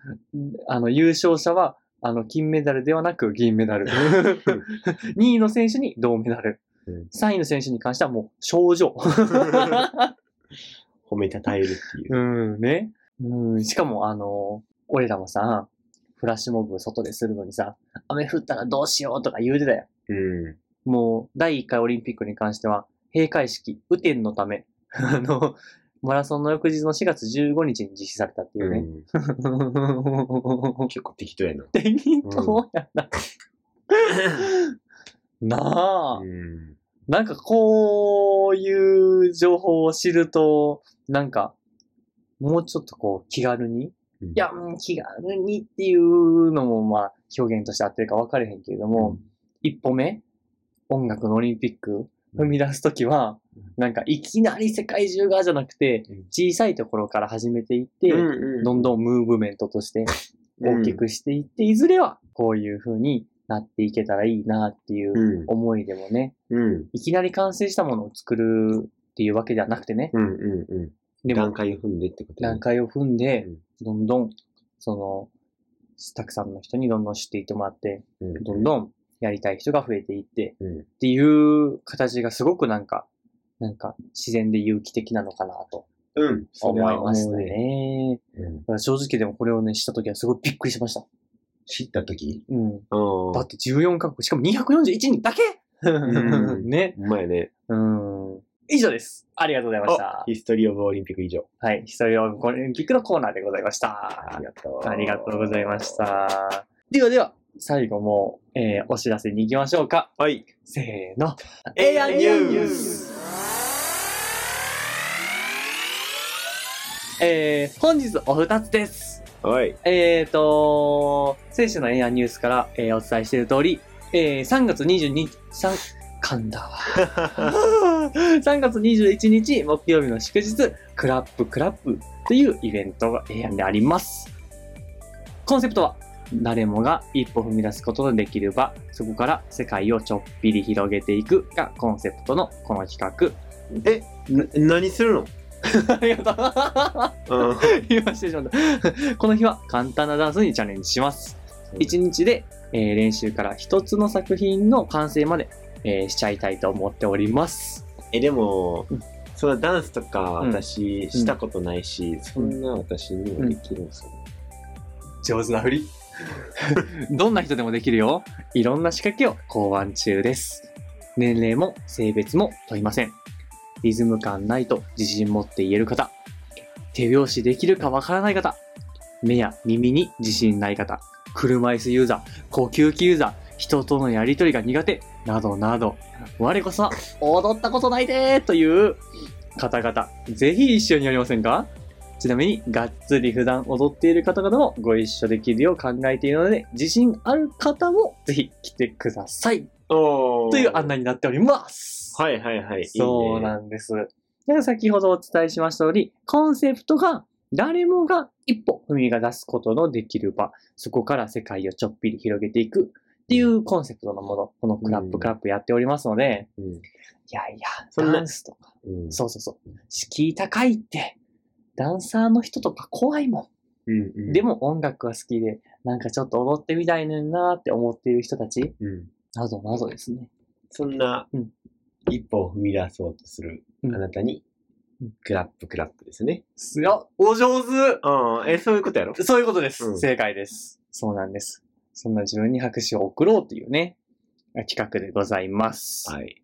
あの、優勝者は、あの、金メダルではなく銀メダル。2位の選手に銅メダル。うん3位の選手に関してはもう、賞状。褒めたたえるっていう。うん、ね。うん、しかも、あの、俺らもさ、フラッシュモブ外でするのにさ、雨降ったらどうしようとか言うてたよ。うん。もう、第1回オリンピックに関しては、閉会式、雨天のため、あの、マラソンの翌日の4月15日に実施されたっていうね。うん 結構適当やな。適当やな。なあ、うん。なんかこういう情報を知ると、なんか、もうちょっとこう気軽に、いいや、うん気軽にっていうのもまあ表現として合ってるか分かれへんけれども、一歩目、音楽のオリンピック踏み出すときはうん、なんかいきなり世界中がじゃなくてうん、小さいところから始めていって、うんどんどんムーブメントとして大きくしていって、いずれはこういう風になっていけたらいいなっていううん。思いでもね、うん。いきなり完成したものを作るっていうわけではなくてね、段階を踏んでってことね段階を踏んでうん、どんどん、その、たくさんの人にどんどん知っていってもらって、うんどんどんやりたい人が増えていって、うんっていう形がすごくなんか、なんか自然で有機的なのかなとうん。そ思いました思うね。ね。うん正直でもこれをね、した時はすごいびっくりしました。知った時？うん。うん。だって14カ国、しかも241人だけん ね。うまいね。うん。以上です。ありがとうございました。ヒストリーオブオリンピック以上。はい。ヒストリーオブオリンピックのコーナーでございました。ありがとう。ありがとうございまし。た。ではでは、最後も、えーお知らせに行きましょうか。はい。せーの。エイアンニュースえー、本日お二つです。はい。えーと、聖書のエアニュースから、えーお伝えしている通り、えー3月22日、3、噛んだわ。3月21日木曜日の祝日、クラップクラップというイベントがエアンであります。コンセプトは、誰もが一歩踏み出すことのできる場、そこから世界をちょっぴり広げていくがコンセプトのこの企画。え、な何するの？ありがとう。うん。言いましてしまった。この日は簡単なダンスにチャレンジします。1日で、えー練習から1つの作品の完成まで、えーしちゃいたいと思っております。え、でもうん、そのダンスとかうん私したことないし、そんな私にもできるんですよ。上手な振り。どんな人でもできるよ。いろんな仕掛けを考案中です。年齢も性別も問いません。リズム感ないと自信持って言える方。手拍子できるかわからない方。目や耳に自信ない方。車椅子ユーザー、呼吸器ユーザー、人とのやりとりが苦手、などなど。我こそは踊ったことないでーという方々、ぜひ一緒にやりませんか？ちなみに、がっつり普段踊っている方々もご一緒できるよう考えているので、自信ある方もぜひ来てください。という案内になっております。はいはいはい。いいねそうなんです。で先ほどお伝えしました通り、コンセプトが誰もが一歩踏みが出すことのできる場、そこから世界をちょっぴり広げていくっていうコンセプトのもの、このクラップクラップやっておりますので、うん。いやいや、そんなダンスとか、うん。そうそうそう、敷居高いって、ダンサーの人とか怖いもん。うんうん。でも音楽が好きで、なんかちょっと踊ってみたいねんなーって思っている人たち、うん。などなどですね。そんなうん一歩を踏み出そうとするあうんなたにうん、クラップクラップですね。すよ、お上手ああ、え、そういうことやろ？そういうことです。うん正解です。そうなんです。そんな自分に拍手を送ろうというね、企画でございます。はい。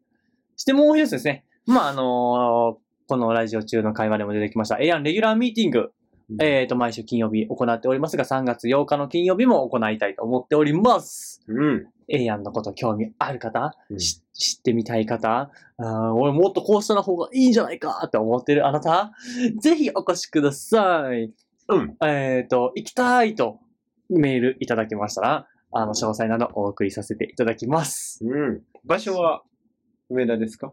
そしてもう一つですね。まあ、あのーこのラジオ中の会話でも出てきました、エアンレギュラーミーティング。えっ、と、毎週金曜日行っておりますが、3月8日の金曜日も行いたいと思っております。うん。エイアンのこと興味ある方、うんし知ってみたい方、あー俺もっとこうした方がいいんじゃないかって思ってるあなた、ぜひお越しください。うん。えっ、と、行きたいとメールいただきましたら、あの、詳細などお送りさせていただきます。うん。場所は梅田ですか？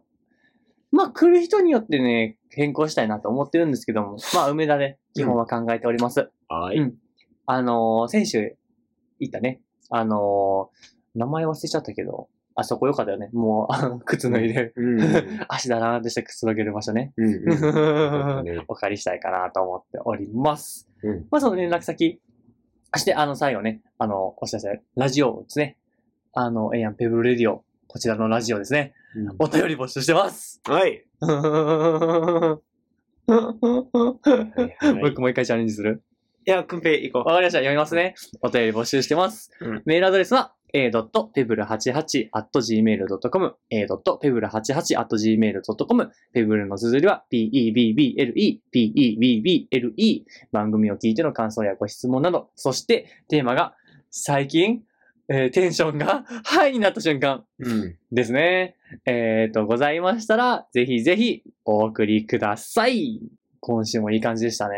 まあ、来る人によってね、変更したいなと思ってるんですけども、まあ、梅田で基本は考えております。はうんあのー先週行ったね、あのー名前忘れちゃったけど、あそこよかったよね。もう、あ の靴脱いで、うん。足だなーってしてくつろげる場所ね。うん。お借りしたいかなと思っております。うん。まあ、その連絡先。そして、あの、最後ね、あの、お知らせ、ラジオですね。あの、エイアンペブルレディオ。こちらのラジオですね。お便り募集してます。はい。僕もう一回チャレンジするいや、くんぺい行こわかりました。読みますね。お便り募集してます。うんメールアドレスは a.pebble88.gmail.com a.pebble88.gmail.com ペブルの綴りは p-e-b-b-l-e p-e-b-b-l-e 番組を聞いての感想やご質問など、そしてテーマが最近、えーテンションが ハイになった瞬間。ですね。えっ、と、ございましたら、ぜひぜひお送りください。今週もいい感じでしたね。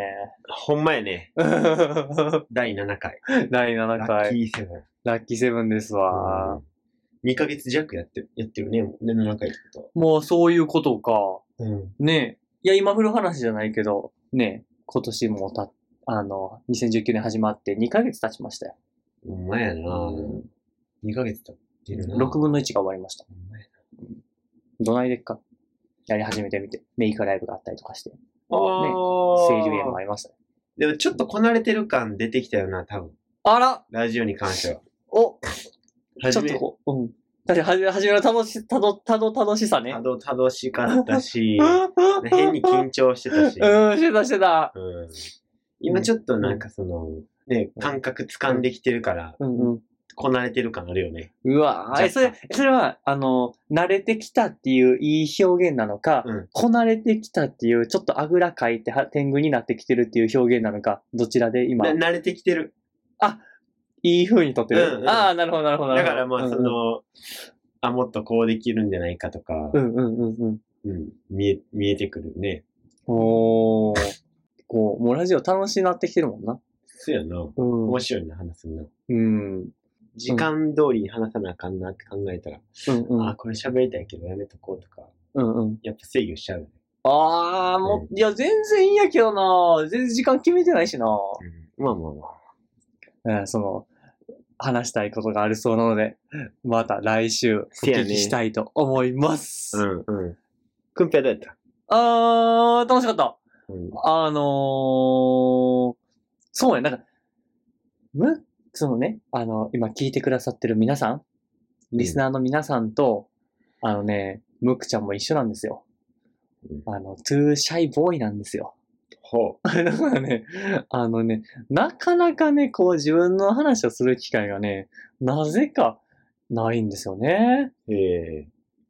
ほんまやね。第7回。第7ラッ回。キーセブン。ラッキーセブンですわ。2ヶ月弱やって、やってるね、もうね、7回ってこもうそういうことか。と。うん。ねえ。いや、今振る話じゃないけど、ねえ、今年もた、あの、2019年始まって2ヶ月経ちましたよ。ほんまやなうん2ヶ月経ってるな6分の1が終わりました。ほんまやどないでっか？やり始めてみて、メイクライブがあったりとかして、ああ、声優園もありましたね。でもちょっとこなれてる感出てきたよな、多分。あらラジオに関しては。おはじめちょっと、こう、うん。だってはじめ、の楽し、たど、たど、楽しさね。たどたどしかったし、変に緊張してたし。うん、してたしてた。うん今ちょっとなんかその、ね、感覚掴んできてるから、うんうん。こなれてる感あるよね。うわ若干え、それ、それは、あの、慣れてきたっていういい表現なのか、うんこなれてきたっていう、ちょっとあぐらかいては天狗になってきてるっていう表現なのか、どちらで今、な慣れてきてる。いい風にとってる、うんうんああ、なるほど、なるほど。なるほどだからまあそ、の、あ、もっとこうできるんじゃないかとか、うんうんうんうん。うん、見え、見えてくるね。おー。こう、もうラジオ楽しいなってきてるもんな。そうやな。うん。面白いな、話すな。うん。時間通りに話さなあかんなって考えたら、うんうん。あ、これ喋りたいけどやめとこうとか、うんうん。やっぱ制御しちゃうよね。ああ、もう、いや、全然いいやけどな。全然時間決めてないしな。うん、まあまあまあ。うん、その、話したいことがあるそうなので、また来週おせやね聞きしたいと思います。うんうん。くんぺはどうやった？あー、楽しかった。うん。あのー、そうね、なんか、む、そのね、あの、今聞いてくださってる皆さん、リスナーの皆さんと、あのね、ムクちゃんも一緒なんですよ。うんあの、トゥーシャイボーイなんですよ。ほ だからね、あのね、なかなかね、こう自分の話をする機会がね、なぜかないんですよね。う。ええ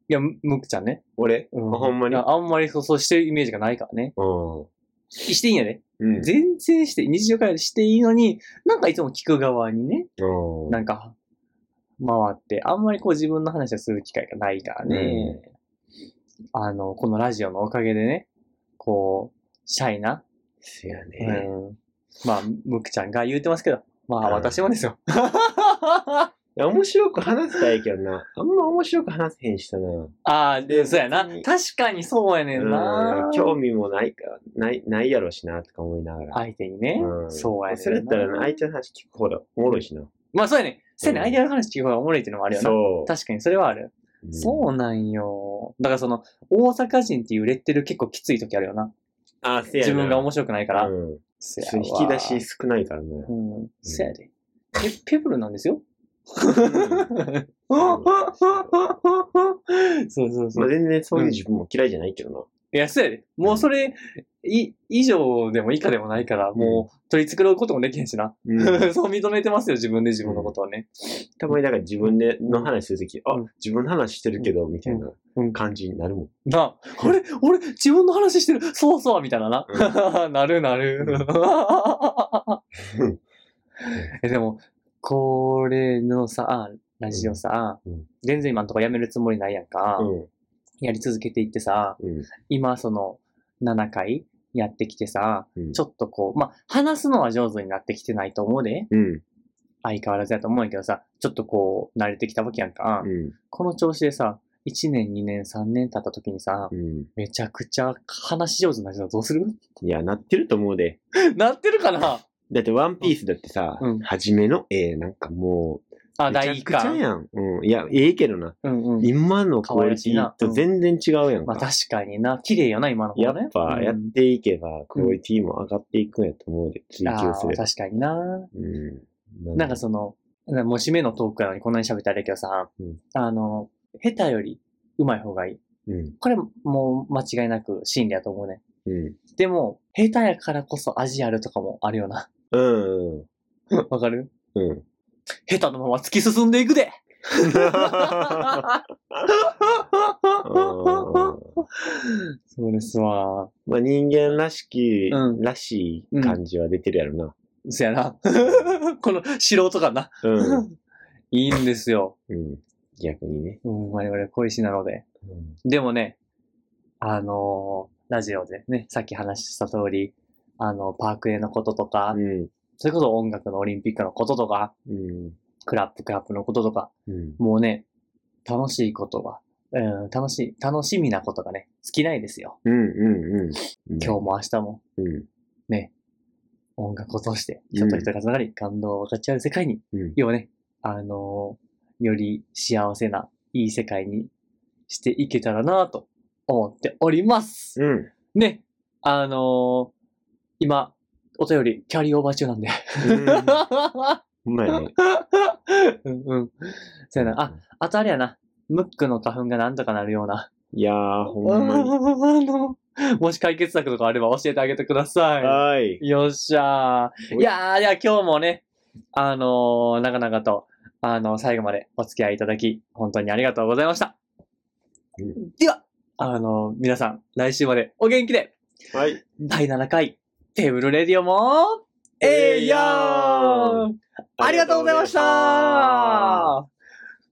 いや、むむくちゃんね。俺、うんあほんまに？いやあんまりそうそうしてるイメージがないからね。うしていいんやで。ん。うん。全然して、日常会話していいのに、なんかいつも聞く側にね、うんなんか、回って、あんまりこう自分の話をする機会がないからね。あの、このラジオのおかげでね、こう、シャイな、せやうね。ん、まあ、むくちゃんが言うてますけど、まあうん私もですよ。いや面白く話したいけどな。あんま面白く話せへんしさな。ああ、で、そうやな。確かにそうやねんなうん。興味もないか、ない、ないやろしな、とか思いながら。相手にね。うんそうやねんな。それやったらな、相手の話聞く方がおもろいしな。まあそうやね。そうやね。うん相手の話聞く方がおもろいっていうのもあるよな。そう。確かに、それはある。うんそうなんよ。だからその、大阪人っていうレッテル結構きつい時あるよな。あ、せやな。自分が面白くないから。うん。引き出し少ないからな。うん。そやで。ペ、ペブルなんですよ？そうそうそう。まあ、全然そういう自分も嫌いじゃないけどな。いや、そうやで。もうそれ、い、以上でも以下でもないから、もう取り繕うこともできへんしな。うん そう認めてますよ、自分で自分のことはね。たまにだから自分での話するとき、あうん、自分の話してるけど、みたいなうん感じになるもん。な、あれ？俺、自分の話してる？そうそうみたいなな。なるなる。え、でも、これのさ、ラジオさ、うん全然今のとこやめるつもりないやんか。うん。やり続けていってさ、うん。今その7回やってきてさ、うん。ちょっとこう、まあ、話すのは上手になってきてないと思うで。うん。相変わらずやと思うんやけどさ、ちょっとこう、慣れてきたわけやんか。うん。この調子でさ、1年、2年、3年経った時にさ、うん。めちゃくちゃ話し上手になるのどうする？いや、なってると思うで。なってるかな？だって、ワンピースだってさうん、初めの絵なんかもう、あ、め第一ちゃくちゃ巻。やん。うん。いや、ええけどな。うんうん。今のクオリティと全然違うやんか。まあ確かにな。綺麗よな、今の方ね。やっぱ、うんやっていけば、クオリティも上がっていくんやと思うで、追あ求すれば。ー確かにな。うん。なんかその、なもう締めのトークなのにこんなに喋ったらあれやけどさ、うんあの、下手より上手い方がいい。うん。これもう間違いなく真理だと思うね。うん。でも、下手やからこそ味あるとかもあるよな。うん。わかる？うん。下手のまま突き進んでいくでそうですわ。まあ人間らしき、うんらしい感じは出てるやろな。そやな。この素人感な。うん。いいんですよ。うん。逆にね。うん、我々小石なので。でもね、あのーラジオでね、さっき話した通り、あの、パークへのこととか、うん。それこそ音楽のオリンピックのこととか、うん。クラップクラップのこととか、うん。もうね、楽しいことが、うん、楽しい、楽しみなことがね、尽きないですよ。うん。うん。今日も明日も、うん。ね、音楽を通して、人と人がつながり、感動を分かち合う世界に、うん。要はね、あのーより幸せな、いい世界にしていけたらなと思っております。うん。ね、あのー今、お便り、キャリーオーバー中なんで。ほんまやね。うんうん。そうやな。あ、あとあれやな。ムックの花粉がなんとかなるような。いやー、ほんまに。あの、もし解決策とかあれば教えてあげてくださはい。い。よっしゃー。いやー、いや、今日もね、あのー、長々と、あの最後までお付き合いいただき、本当にありがとうございました。うんでは、あの皆さん、来週までお元気で、はい。第7回、テーブルレディオも、えいやー。ありがとうございました